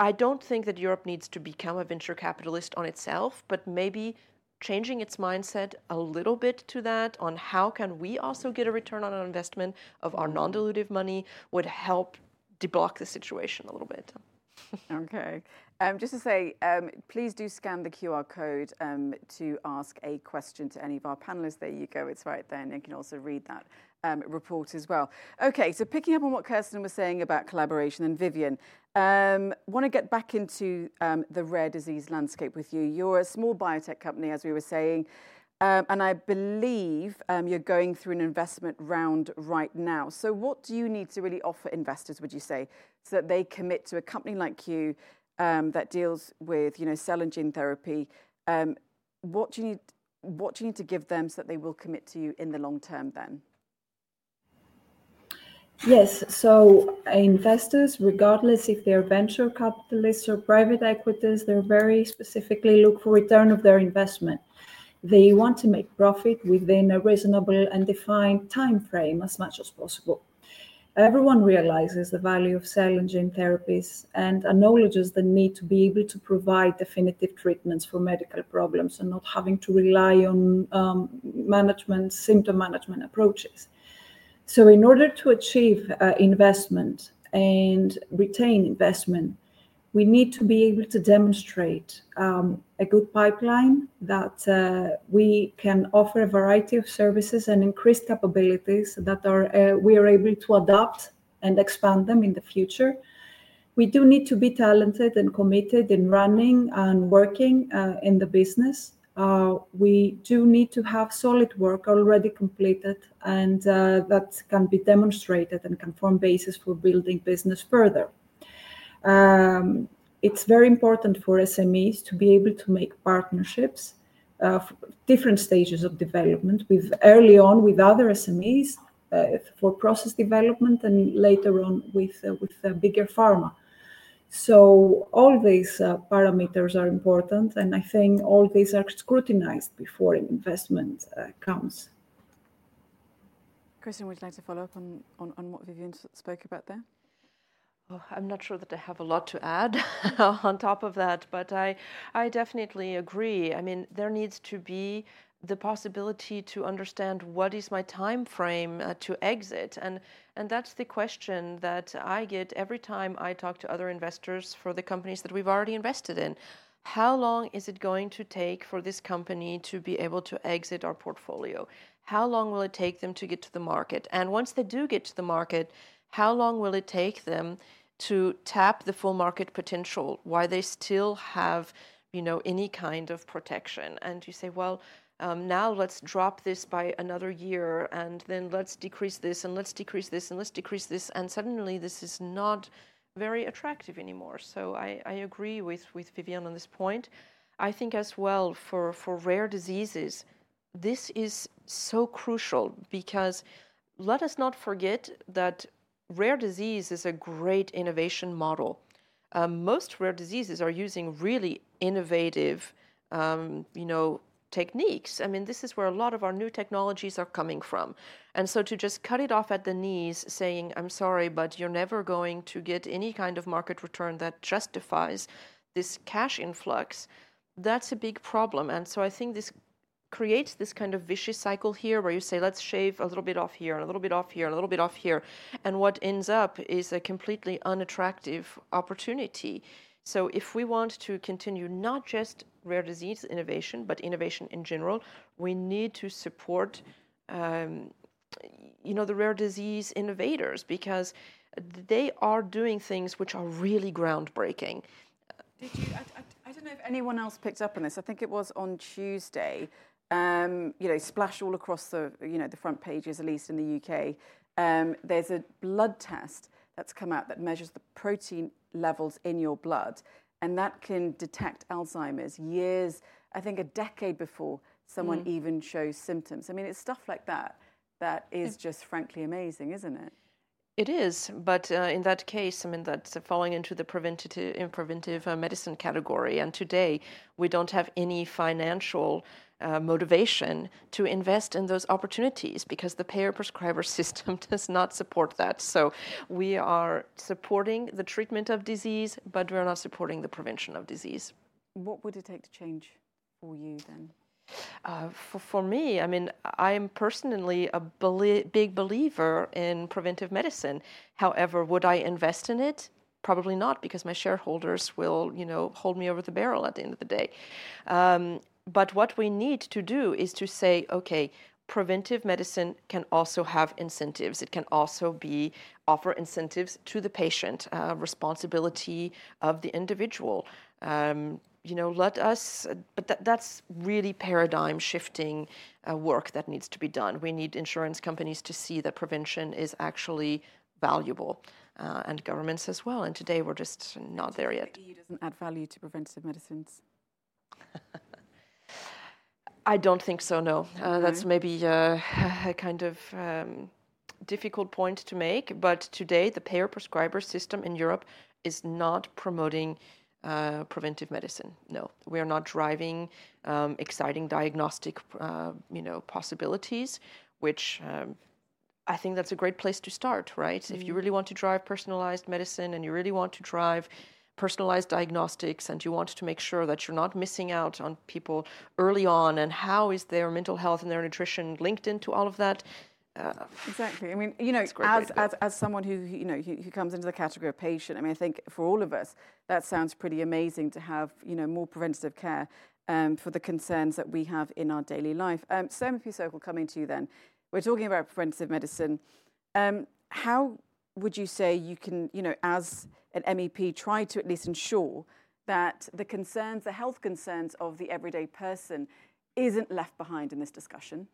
I don't think that Europe needs to become a venture capitalist on itself, but maybe changing its mindset a little bit to that on how can we also get a return on our investment of our non-dilutive money would help deblock the situation a little bit. okay. Um, just to say, um, please do scan the QR code um, to ask a question to any of our panelists. There you go, it's right there, and you can also read that um, report as well. Okay, so picking up on what Kirsten was saying about collaboration, and Vivian, um, want to get back into um, the rare disease landscape with you. You're a small biotech company, as we were saying. Um, and I believe um, you're going through an investment round right now. So, what do you need to really offer investors, would you say, so that they commit to a company like you um, that deals with, you know, cell and gene therapy? What do you need? What do you need to give them so that they will commit to you in the long term? Then. Yes. So investors, regardless if they're venture capitalists or private equities, they're very specifically look for return of their investment. They want to make profit within a reasonable and defined time frame as much as possible. Everyone realizes the value of cell and gene therapies and acknowledges the need to be able to provide definitive treatments for medical problems and not having to rely on um, management, symptom management approaches. So, in order to achieve uh, investment and retain investment, we need to be able to demonstrate um, a good pipeline that uh, we can offer a variety of services and increased capabilities that are uh, we are able to adapt and expand them in the future. we do need to be talented and committed in running and working uh, in the business. Uh, we do need to have solid work already completed and uh, that can be demonstrated and can form basis for building business further. Um, it's very important for SMEs to be able to make partnerships, uh, different stages of development, with early on with other SMEs uh, for process development, and later on with uh, with bigger pharma. So all these uh, parameters are important, and I think all these are scrutinized before an investment uh, comes. Kristen, would you like to follow up on, on, on what Vivian spoke about there? Oh, I'm not sure that I have a lot to add [LAUGHS] on top of that, but I, I definitely agree. I mean, there needs to be the possibility to understand what is my time frame uh, to exit. And and that's the question that I get every time I talk to other investors for the companies that we've already invested in. How long is it going to take for this company to be able to exit our portfolio? How long will it take them to get to the market? And once they do get to the market how long will it take them to tap the full market potential why they still have you know any kind of protection? And you say well um, now let's drop this by another year and then let's decrease this and let's decrease this and let's decrease this and suddenly this is not very attractive anymore. So i, I agree with, with vivian on this point. I think as well for, for rare diseases this is so crucial because let us not forget that rare disease is a great innovation model. Um, most rare diseases are using really innovative um, you know techniques. I mean, this is where a lot of our new technologies are coming from. And so to just cut it off at the knees, saying, I'm sorry, but you're never going to get any kind of market return that justifies this cash influx, that's a big problem. And so I think this creates this kind of vicious cycle here where you say, let's shave a little bit off here, and a little bit off here, and a little bit off here. And what ends up is a completely unattractive opportunity. So if we want to continue not just rare disease innovation, but innovation in general, we need to support, um, you know, the rare disease innovators because they are doing things which are really groundbreaking. Did you? I, I, I don't know if anyone else picked up on this. I think it was on Tuesday. Um, you know, splash all across the you know the front pages, at least in the UK. Um, there's a blood test that's come out that measures the protein levels in your blood, and that can detect Alzheimer's years, I think a decade before someone mm. even shows symptoms. I mean, it's stuff like that that is just frankly amazing, isn't it? It is, but uh, in that case, I mean, that's falling into the preventative, preventive uh, medicine category. And today, we don't have any financial uh, motivation to invest in those opportunities because the payer prescriber [LAUGHS] system does not support that. So we are supporting the treatment of disease, but we're not supporting the prevention of disease. What would it take to change for you then? Uh, for, for me, I mean, I'm personally a belie- big believer in preventive medicine. However, would I invest in it? Probably not, because my shareholders will, you know, hold me over the barrel at the end of the day. Um, but what we need to do is to say, okay, preventive medicine can also have incentives. It can also be offer incentives to the patient, uh, responsibility of the individual. Um, you know, let us, but that, that's really paradigm shifting uh, work that needs to be done. We need insurance companies to see that prevention is actually valuable. Uh, and governments as well. And today we're just not there yet. The EU doesn't add value to preventative medicines. [LAUGHS] I don't think so. No, uh, that's maybe uh, [LAUGHS] a kind of um, difficult point to make. But today, the payer prescriber system in Europe is not promoting uh, preventive medicine. No, we are not driving um, exciting diagnostic, uh, you know, possibilities, which. Um, I think that's a great place to start, right? Mm-hmm. If you mm-hmm. really want to drive personalized medicine and you really want to drive personalized diagnostics and you want to make sure that you're not missing out on people early on and how is their mental health and their nutrition linked into all of that uh, exactly. I mean, you know, as, as, as someone who, you know, who, who, comes into the category of patient, I mean, I think for all of us, that sounds pretty amazing to have, you know, more preventative care um, for the concerns that we have in our daily life. Um, Soumya Pisokal, coming to you then. We're talking about preventative medicine. Um, how would you say you can, you know, as an MEP, try to at least ensure that the concerns, the health concerns of the everyday person isn't left behind in this discussion?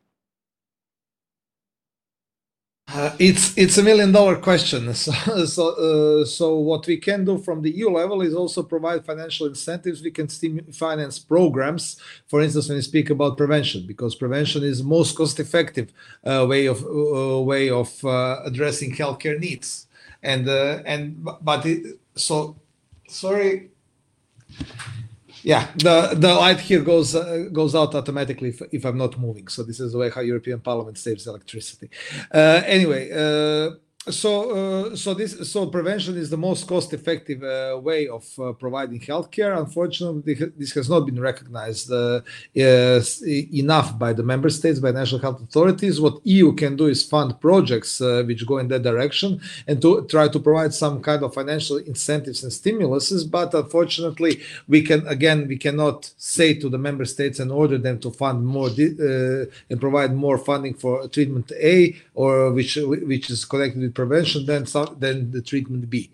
Uh, it's it's a million dollar question. [LAUGHS] So so, uh, so what we can do from the EU level is also provide financial incentives. We can finance programs, for instance, when we speak about prevention, because prevention is most cost effective uh, way of uh, way of uh, addressing healthcare needs. And uh, and but it, so sorry yeah, the the light here goes uh, goes out automatically if, if, I'm not moving. So this is the way how European Parliament saves electricity. Uh, anyway, uh, so uh, so this so prevention is the most cost effective uh, way of uh, providing healthcare. Unfortunately this has not been recognized uh, enough by the member states by national health authorities. What eu can do is fund projects uh, which go in that direction and to try to provide some kind of financial incentives and stimuluses. But unfortunately we can again we cannot say to the member states and order them to fund more uh, and provide more funding for treatment a or which which is connected prevention than than the treatment B.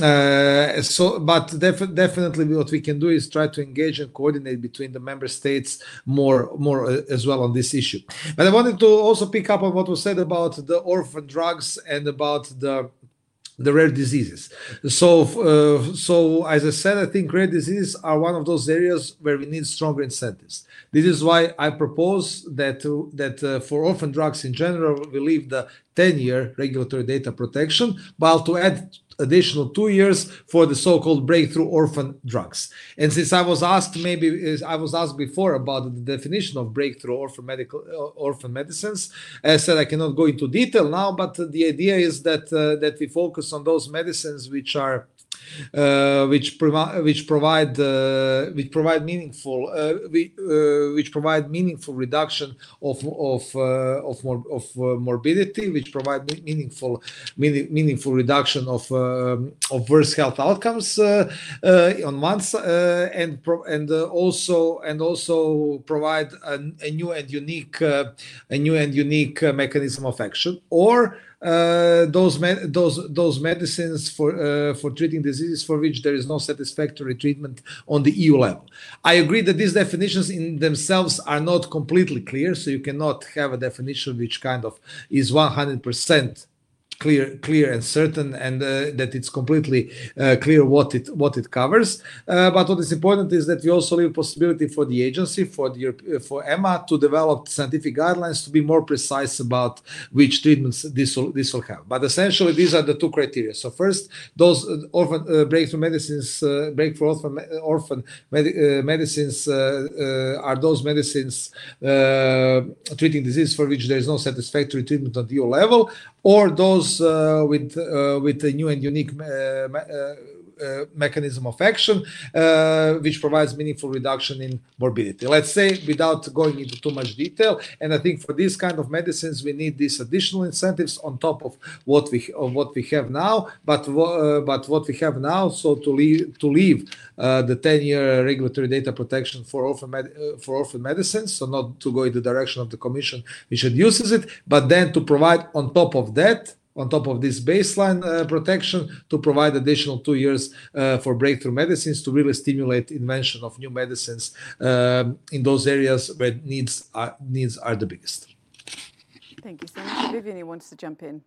Uh, so, but def- definitely, what we can do is try to engage and coordinate between the member states more, more uh, as well on this issue. But I wanted to also pick up on what was said about the orphan drugs and about the the rare diseases. So, uh, so as I said, I think rare diseases are one of those areas where we need stronger incentives. This is why I propose that that uh, for orphan drugs in general, we leave the 10-year regulatory data protection, while to add additional two years for the so-called breakthrough orphan drugs. And since I was asked, maybe I was asked before about the definition of breakthrough orphan medical uh, orphan medicines, I said I cannot go into detail now, but the idea is that uh, that we focus on those medicines which are uh, which, provi- which provide uh, which provide meaningful uh, uh, which provide meaningful reduction of of uh, of, mor- of morbidity, which provide meaningful meaning- meaningful reduction of um, of worse health outcomes on one side, and pro- and also and also provide a, a new and unique a new and unique mechanism of action. Or uh, those those those medicines for uh, for treating diseases for which there is no satisfactory treatment on the EU level. I agree that these definitions in themselves are not completely clear, so you cannot have a definition which kind of is 100% clear clear and certain and uh, that it's completely uh, clear what it what it covers. Uh, but what is important is that we also leave possibility for the agency for the for EMA to develop scientific guidelines to be more precise about which treatments this will this will have. But essentially these are the two criteria. So first those orphan uh, breakthrough medicines uh, breakthrough orphan orphan med- uh, medicines are those medicines treating disease for which there is no satisfactory treatment on the EU level or those uh, with uh, with a new and unique uh, mechanism of action, uh, which provides meaningful reduction in morbidity. Let's say, without going into too much detail, and I think for these kind of medicines, we need these additional incentives on top of what we of what we have now. But uh, but what we have now, so to leave to leave the 10-year regulatory data protection for orphan med- for orphan medicines, so not to go in the direction of the Commission which reduces it, but then to provide on top of that on top of this baseline uh, protection to provide additional two years uh, for breakthrough medicines to really stimulate invention of new medicines um, in those areas where needs are, needs are the biggest. Thank you so much. Vivian wants to jump in.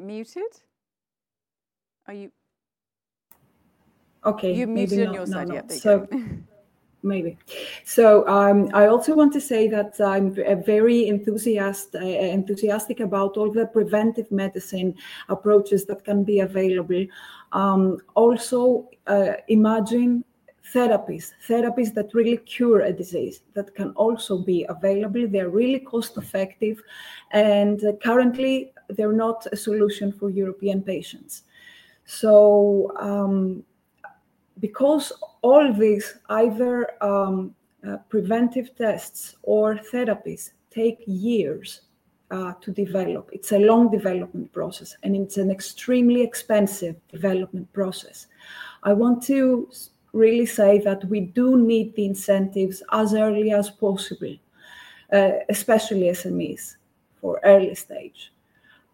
Muted? Are you? Okay. You muted on your side. No, no. Yeah, so, [LAUGHS] maybe. So um, I also want to say that I'm very enthusiastic, uh, enthusiastic about all the preventive medicine approaches that can be available. Um, also, uh, imagine therapies, therapies that really cure a disease that can also be available. They're really cost effective, and uh, currently they're not a solution for European patients. So um, because all these either um, uh, preventive tests or therapies take years uh, to develop. It's a long development process and it's an extremely expensive development process. I want to really say that we do need the incentives as early as possible, uh, especially SMEs. for early stage.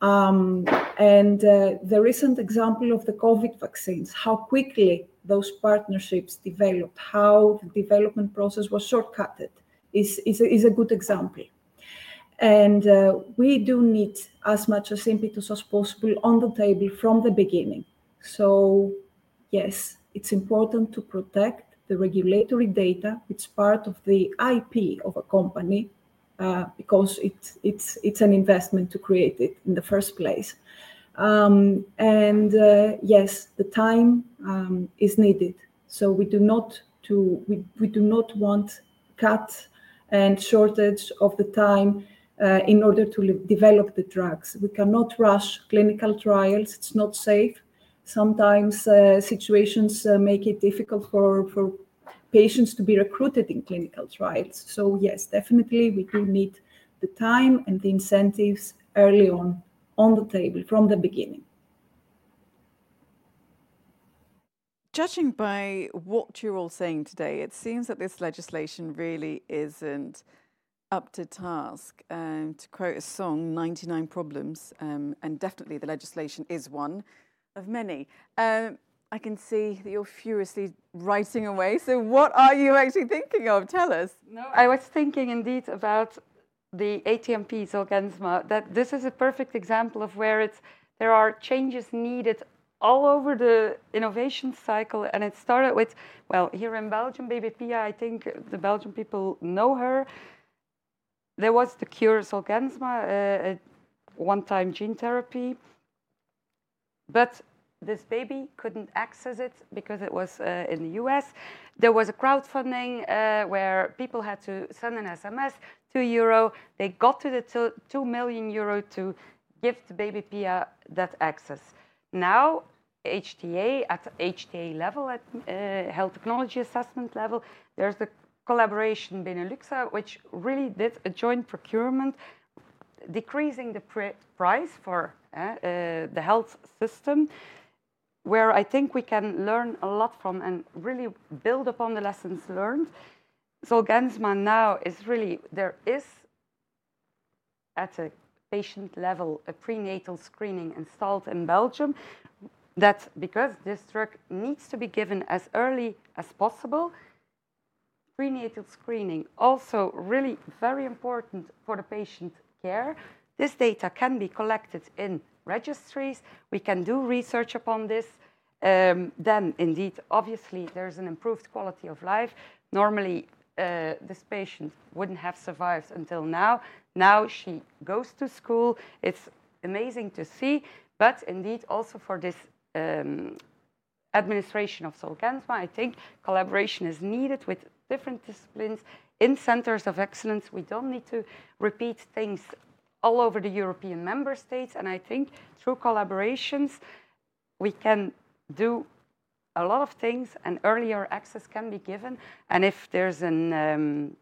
Um, and uh, the recent example of the COVID vaccines, how quickly those partnerships developed, how the development process was shortcutted, is, is, a, is a good example. And uh, we do need as much as impetus as possible on the table from the beginning. So, yes, it's important to protect the regulatory data, which is part of the IP of a company uh, because it, it's, it's an investment to create it in the first place. Um, and uh, yes, the time um, is needed. So we do not to we, we do not want cut and shortage of the time uh, in order to develop the drugs. We cannot rush clinical trials. It's not safe. Sometimes uh, situations uh, make it difficult for, for patients to be recruited in clinical trials. So yes, definitely we do need the time and the incentives early on on the table from the beginning. Judging by what you're all saying today, it seems that this legislation really isn't up to task. Um, to quote a song, 99 problems, um, and definitely the legislation is one of many. Um, I can see that you're furiously writing away. So, what are you actually thinking of? Tell us. No, I was thinking indeed about the ATMP Zolgensma. That this is a perfect example of where it's there are changes needed all over the innovation cycle, and it started with well here in Belgium, Baby Pia. I think the Belgian people know her. There was the cure Zolgensma, uh, a one-time gene therapy, but this baby couldn't access it because it was uh, in the US. There was a crowdfunding uh, where people had to send an SMS, two euro. They got to the two, two million euro to give the baby Pia that access. Now, HTA at HTA level, at uh, health technology assessment level, there's the collaboration Beneluxa, which really did a joint procurement, decreasing the price for uh, uh, the health system where I think we can learn a lot from and really build upon the lessons learned. Zolgensma now is really, there is at a patient level a prenatal screening installed in Belgium that because this drug needs to be given as early as possible, prenatal screening also really very important for the patient care. This data can be collected in registries. We can do research upon this. Um, then, indeed, obviously, there's an improved quality of life. Normally, uh, this patient wouldn't have survived until now. Now she goes to school. It's amazing to see. But indeed, also for this um, administration of Zolgensma, I think collaboration is needed with different disciplines in centers of excellence. We don't need to repeat things all over the European member states. And I think through collaborations, we can do a lot of things and earlier access can be given. And if there's an, um,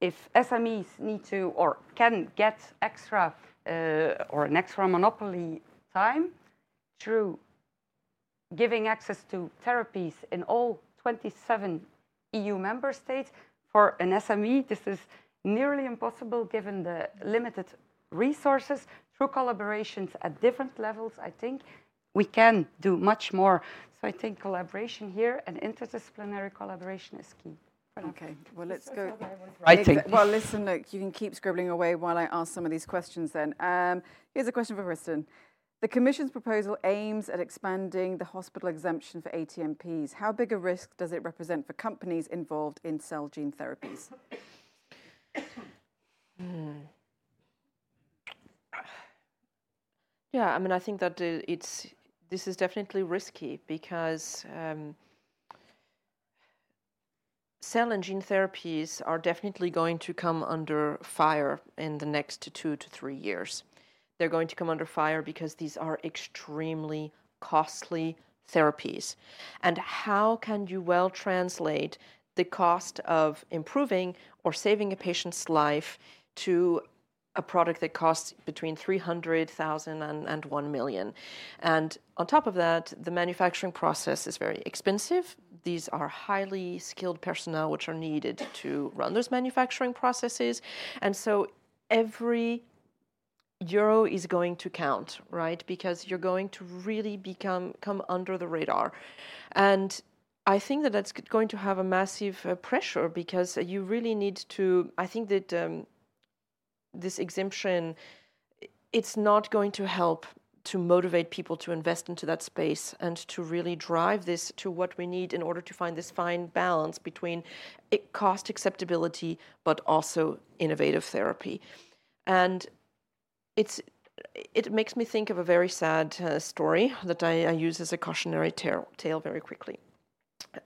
if SMEs need to or can get extra uh, or an extra monopoly time through giving access to therapies in all 27 EU member states, for an SME, this is nearly impossible given the limited resources. Through collaborations at different levels, I think we can do much more. So I think collaboration here and interdisciplinary collaboration is key. Okay, well, let's go. Writing. Well, listen, look, you can keep scribbling away while I ask some of these questions then. Um, here's a question for Kristen. The Commission's proposal aims at expanding the hospital exemption for ATMPs. How big a risk does it represent for companies involved in cell gene therapies? Hmm. Yeah, I mean, I think that it's this is definitely risky because um, cell and gene therapies are definitely going to come under fire in the next two to three years. They're going to come under fire because these are extremely costly therapies. And how can you well translate the cost of improving or saving a patient's life to a product that costs between 300,000 and, and 1 million. And on top of that, the manufacturing process is very expensive. These are highly skilled personnel which are needed to run those manufacturing processes. And so every euro is going to count, right? Because you're going to really become come under the radar. And I think that that's going to have a massive uh, pressure because you really need to. I think that um, this exemption, it's not going to help to motivate people to invest into that space and to really drive this to what we need in order to find this fine balance between cost acceptability but also innovative therapy. And it's it makes me think of a very sad uh, story that I, I, use as a cautionary tale, tale very quickly.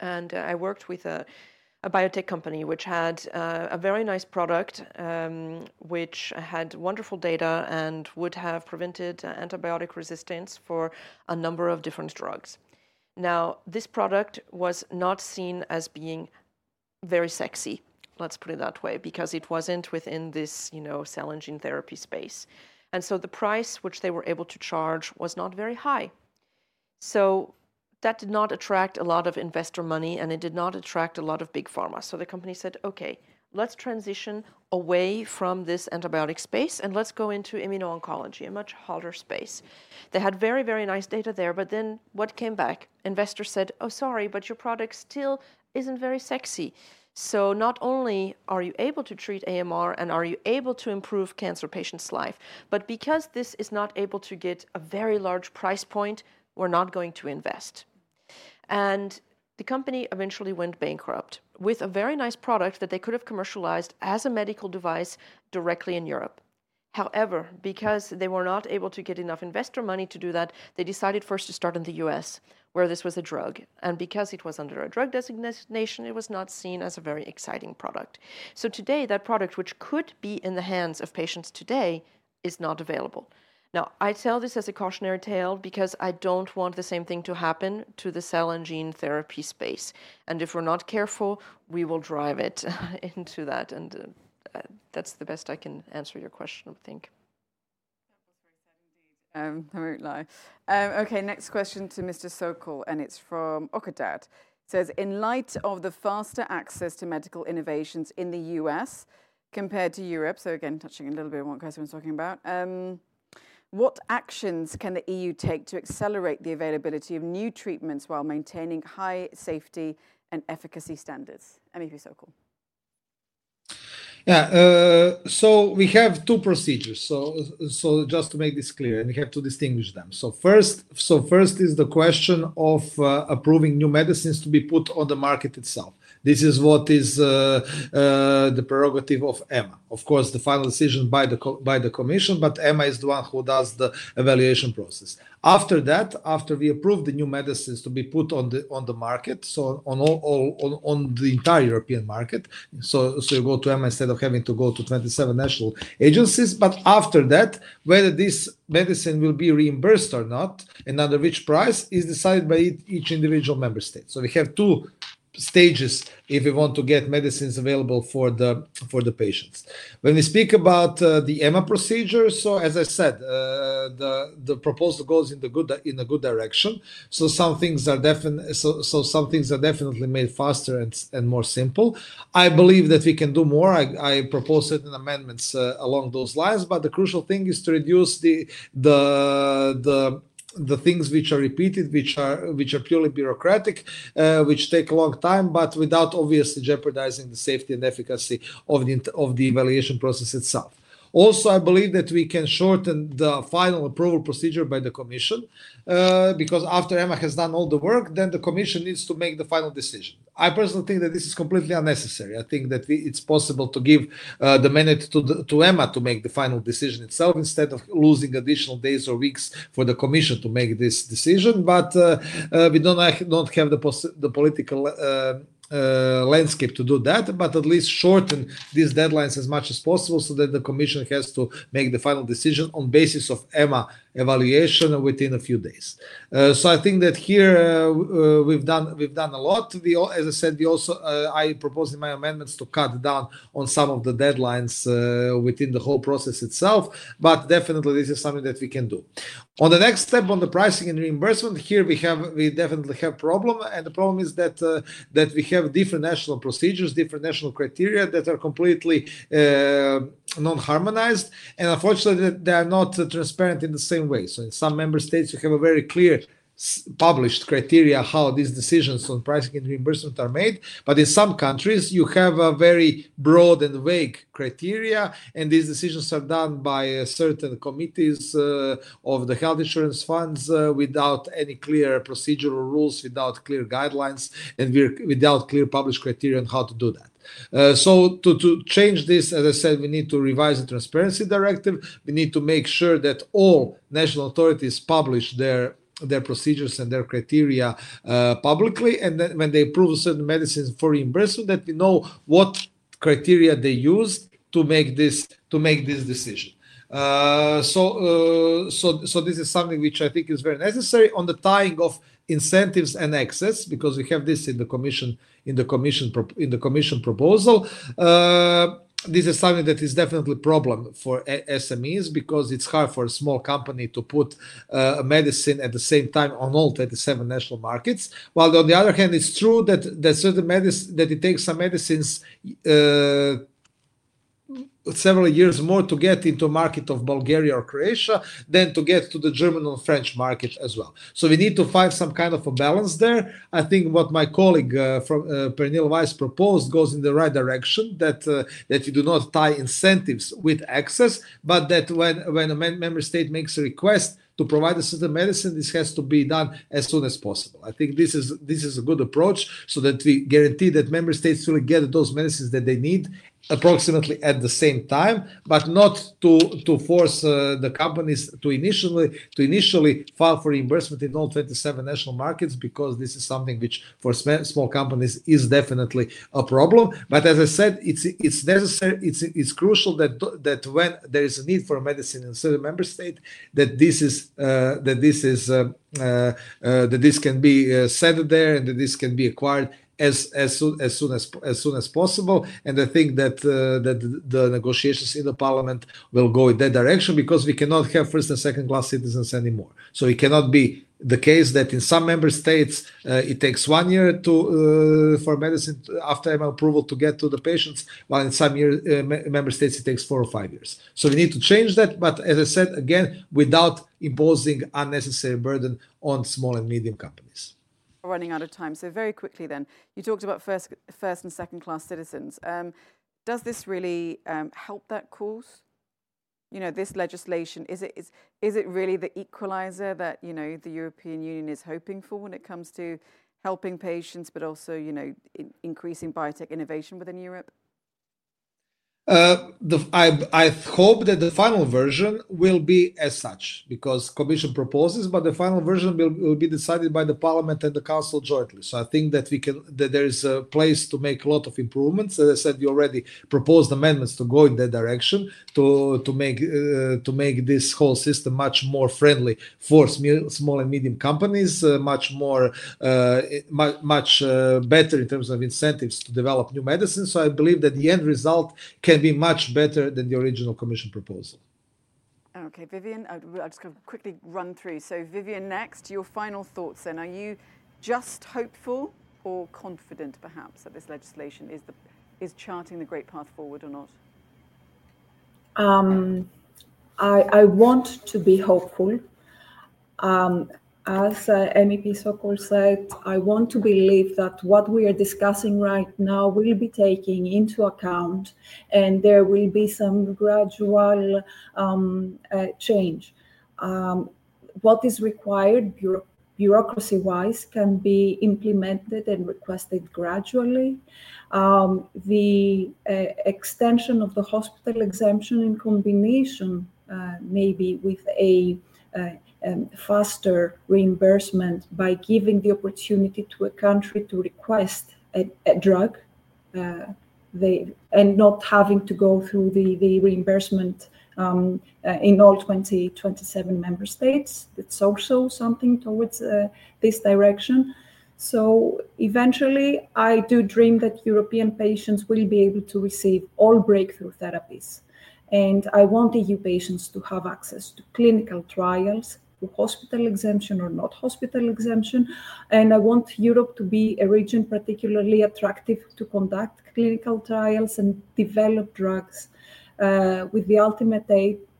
And uh, I worked with a, a, biotech company which had uh, a very nice product, um, which had wonderful data and would have prevented antibiotic resistance for a number of different drugs. Now, this product was not seen as being very sexy, let's put it that way, because it wasn't within this, you know, cell and gene therapy space. And so the price which they were able to charge was not very high. So that did not attract a lot of investor money and it did not attract a lot of big pharma. So the company said, okay, let's transition away from this antibiotic space and let's go into immuno-oncology, a much harder space. They had very, very nice data there, but then what came back? Investors said, oh, sorry, but your product still isn't very sexy. So not only are you able to treat AMR and are you able to improve cancer patients' life, but because this is not able to get a very large price point, we're not going to invest. And the company eventually went bankrupt with a very nice product that they could have commercialized as a medical device directly in Europe. However, because they were not able to get enough investor money to do that, they decided first to start in the US, where this was a drug. And because it was under a drug designation, it was not seen as a very exciting product. So today, that product, which could be in the hands of patients today, is not available. Now, I tell this as a cautionary tale because I don't want the same thing to happen to the cell and gene therapy space. And if we're not careful, we will drive it [LAUGHS] into that. And uh, that's the best I can answer your question, I think. Um, I won't lie. Um, okay, next question to Mr. Sokol, and it's from Okadad. It says, in light of the faster access to medical innovations in the US compared to Europe, so again, touching a little bit on what Kirsten was talking about, um, what actions can the EU take to accelerate the availability of new treatments while maintaining high safety and efficacy standards? MEP Sokol. Yeah, uh, so we have two procedures. So, so just to make this clear, and we have to distinguish them. So first, so first is the question of uh, approving new medicines to be put on the market itself. This is what is uh, uh, the prerogative of EMA. Of course, the final decision by the by the Commission, but EMA is the one who does the evaluation process. After that, after we approve the new medicines to be put on the on the market, so on all, all on, on the entire European market, so so you go to EMA instead of having to go to 27 national agencies. But after that, whether this medicine will be reimbursed or not, and under which price is decided by each individual member state. So we have two stages if we want to get medicines available for the for the patients. When we speak about uh, the ema procedure so as i said uh, the the proposal goes in the good in a good direction. So some things are definitely so, so some things are definitely made faster and, and more simple. I believe that we can do more. I, I propose certain amendments uh, along those lines but the crucial thing is to reduce the the the the things which are repeated, which are which are purely bureaucratic, uh, which take a long time, but without obviously jeopardizing the safety and efficacy of the of the evaluation process itself. Also, I believe that we can shorten the final approval procedure by the Commission uh, because after EMA has done all the work, then the Commission needs to make the final decision. I personally think that this is completely unnecessary. I think that we, it's possible to give uh, the minute to, the, to EMA to make the final decision itself instead of losing additional days or weeks for the Commission to make this decision. But uh, uh we don't, don't have the, the political uh, landscape to do that, but at least shorten these deadlines as much as possible so that the Commission has to make the final decision on basis of EMA evaluation within a few days. Uh, so I think that here uh, uh, we've done we've done a lot. We, as I said, we also I proposed in my amendments to cut down on some of the deadlines within the whole process itself. But definitely, this is something that we can do. On the next step, on the pricing and reimbursement, here we have we definitely have problem, and the problem is that that we have different national procedures, different national criteria that are completely non-harmonized, and unfortunately, they are not transparent in the same way. So, in some member states, you have a very clear published criteria how these decisions on pricing and reimbursement are made but in some countries you have a very broad and vague criteria and these decisions are done by uh, certain committees uh, of the health insurance funds uh, without any clear procedural rules without clear guidelines and without clear published criteria on how to do that uh, so to, to change this, as I said, we need to revise the transparency directive. We need to make sure that all national authorities publish their their procedures and their criteria uh, publicly, and then when they approve certain medicines for reimbursement, that we know what criteria they use to make this to make this decision. Uh, so, uh, so, so this is something which I think is very necessary on the tying of incentives and access, because we have this in the commission in the commission in the commission proposal. Uh, this is something that is definitely a problem for SMEs because it's hard for a small company to put uh, a medicine at the same time on all 27 national markets. While on the other hand, it's true that that certain medicine that it takes some medicines uh, several years more to get into market of Bulgaria or Croatia than to get to the German or French market as well. So we need to find some kind of a balance there. I think what my colleague uh, from uh, Pernille Weiss proposed goes in the right direction that uh, that you do not tie incentives with access, but that when when a member state makes a request to provide a certain medicine, this has to be done as soon as possible. I think this is this is a good approach so that we guarantee that member states will get those medicines that they need approximately at the same time, but not to to force uh, the companies to initially to initially file for reimbursement in all 27 national markets because this is something which for small companies is definitely a problem. But as I said, it's it's necessary. It's it's crucial that that when there is a need for medicine in a certain member state, that this is uh, that this is uh, uh, uh that this can be uh, set there and that this can be acquired as as soon as soon as as soon as possible. And I think that uh, that the negotiations in the parliament will go in that direction because we cannot have first and second class citizens anymore. So it cannot be the case that in some member states uh, it takes one year to uh, for medicine after approval to get to the patients, while in some year, uh, member states it takes four or five years. So we need to change that, but as I said again, without imposing unnecessary burden on small and medium companies running out of time. So very quickly then, you talked about first, first and second class citizens. Um, does this really um, help that cause? You know, this legislation, is it, is, is it really the equalizer that, you know, the European Union is hoping for when it comes to helping patients, but also, you know, in, increasing biotech innovation within Europe? Uh, the, I, I hope that the final version will be as such because commission proposes but the final version will, will be decided by the parliament and the council jointly. So i think that we can that there is a place to make a lot of improvements. As i said you already proposed amendments to go in that direction to to make uh, to make this whole system much more friendly for small and medium companies uh, much more uh, much uh, better in terms of incentives to develop new medicines. So i believe that the end result can can be much better than the original Commission proposal. Okay, Vivian, I'll just quickly run through. So, Vivian, next, your final thoughts then. Are you just hopeful or confident, perhaps, that this legislation is, the, is charting the great path forward or not? Um, I, I want to be hopeful. Um, as uh, MEP Sokol said, I want to believe that what we are discussing right now will be taking into account and there will be some gradual um, uh, change. Um, what is required bureau- bureaucracy wise can be implemented and requested gradually. Um, the uh, extension of the hospital exemption in combination, uh, maybe with a uh, um, faster reimbursement by giving the opportunity to a country to request a, a drug uh, they, and not having to go through the, the reimbursement um, uh, in all 20, 27 member states. It's also something towards uh, this direction. So eventually, I do dream that European patients will be able to receive all breakthrough therapies. And I want EU patients to have access to clinical trials, hospital exemption or not hospital exemption. And I want Europe to be a region particularly attractive to conduct clinical trials and develop drugs uh, with the ultimate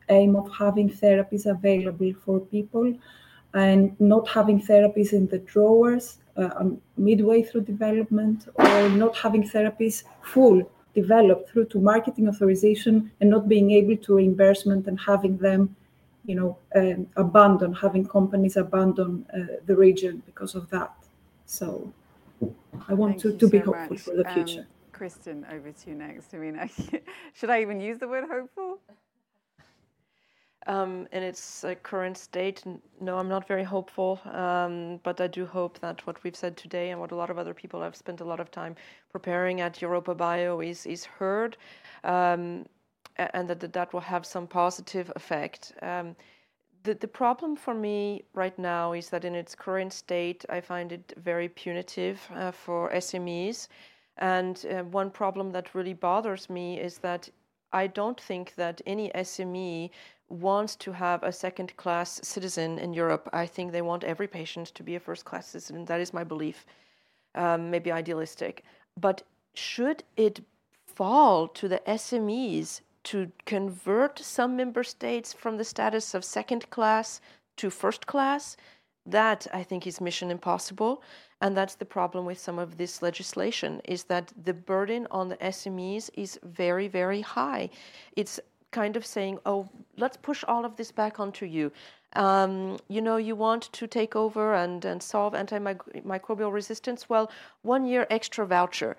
aim of having therapies available for people and not having therapies in the drawers uh, um, midway through development or not having therapies full developed through to marketing authorization and not being able to reimbursement and having them you know um, abandon having companies abandon uh, the region because of that so i want to, to so be hopeful much. for the future um, Kristen, over to you next. I mean, [LAUGHS] should I even use the word hopeful? Um, in its uh, current state, no, I'm not very hopeful. Um, but I do hope that what we've said today and what a lot of other people have spent a lot of time preparing at EuropaBio is is heard, um, and that that will have some positive effect. Um, the the problem for me right now is that in its current state, I find it very punitive uh, for SMEs. And uh, one problem that really bothers me is that I don't think that any SME wants to have a second class citizen in Europe. I think they want every patient to be a first class citizen. That is my belief, um, maybe idealistic. But should it fall to the SMEs to convert some member states from the status of second class to first class? That I think is mission impossible. And that's the problem with some of this legislation is that the burden on the SMEs is very, very high. It's kind of saying, oh, let's push all of this back onto you. Um, you know, you want to take over and, and solve antimicrobial resistance. Well, one year extra voucher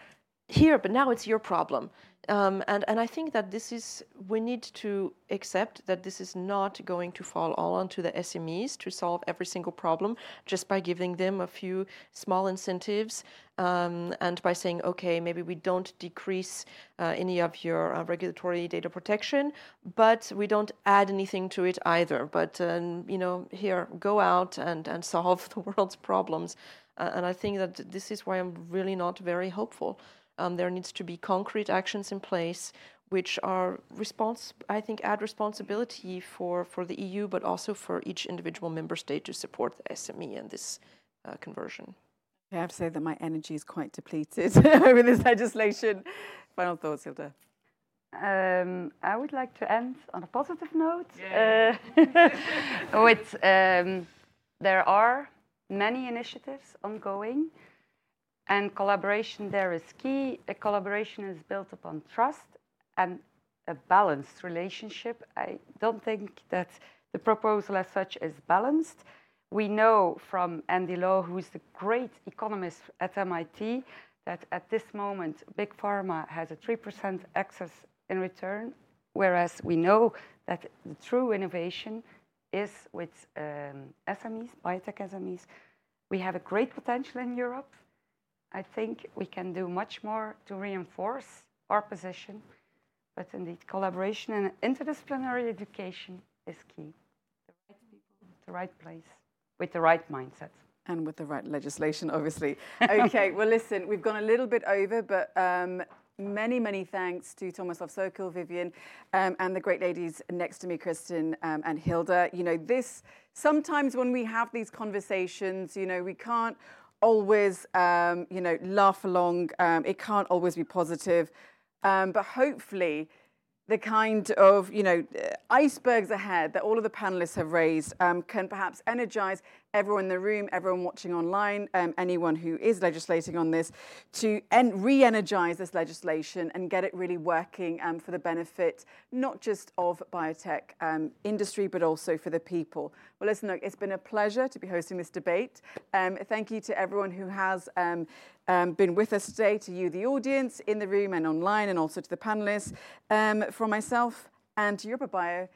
here, but now it's your problem. Um, and, and I think that this is, we need to accept that this is not going to fall all onto the SMEs to solve every single problem just by giving them a few small incentives um, and by saying, okay, maybe we don't decrease uh, any of your uh, regulatory data protection, but we don't add anything to it either. But, um, you know, here, go out and, and solve [LAUGHS] the world's problems. Uh, and I think that this is why I'm really not very hopeful. Um, there needs to be concrete actions in place which are response I think add responsibility for, for the EU but also for each individual member state to support the SME in this uh, conversion. I have to say that my energy is quite depleted [LAUGHS] with this legislation. Final thoughts, Hilde. Um, I would like to end on a positive note. Yeah. Uh, [LAUGHS] with um, there are many initiatives ongoing. And collaboration there is key. A collaboration is built upon trust and a balanced relationship. I don't think that the proposal as such is balanced. We know from Andrew Lo, who's the great economist at MIT, that at this moment, Big Pharma has a 3% excess in return, whereas we know that the true innovation is with um, SMEs, biotech SMEs. We have a great potential in Europe. I think we can do much more to reinforce our position, but indeed collaboration and interdisciplinary education is key. The right people, the right place, with the right mindset. And with the right legislation, obviously. [LAUGHS] Okay, well, listen, we've gone a little bit over, but um, many, many thanks to Tomislav Sokol, Vivian, um, and the great ladies next to me, Kristen um, and Hilde. You know, this, sometimes when we have these conversations, you know, we can't always, um, you know, laugh along. Um, it can't always be positive. Um, but hopefully, the kind of, you know, icebergs ahead that all of the panelists have raised um, can perhaps energize everyone in the room, everyone watching online, um, anyone who is legislating on this, to en- re energize this legislation and get it really working um, for the benefit not just of biotech um, industry, but also for the people. Well, listen, look, it's been a pleasure to be hosting this debate. Um, thank you to everyone who has um, um, been with us today, to you, the audience, in the room and online, and also to the panelists. from myself and to EuropaBio,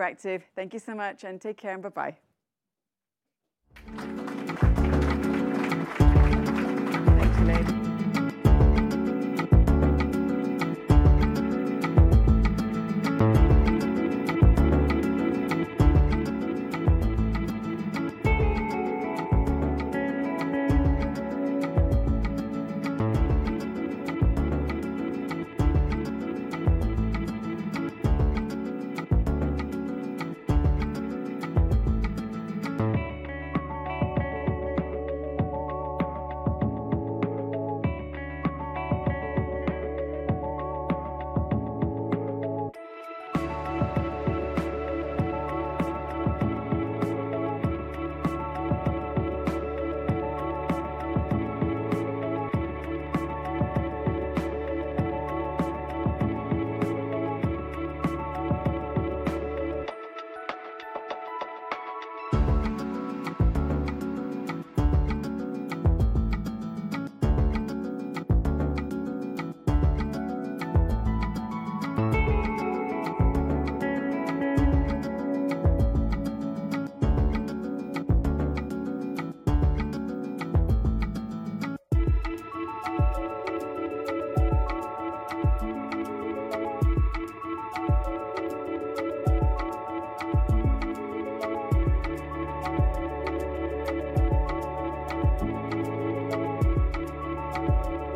active. thank you so much and take care and bye bye. Thank you.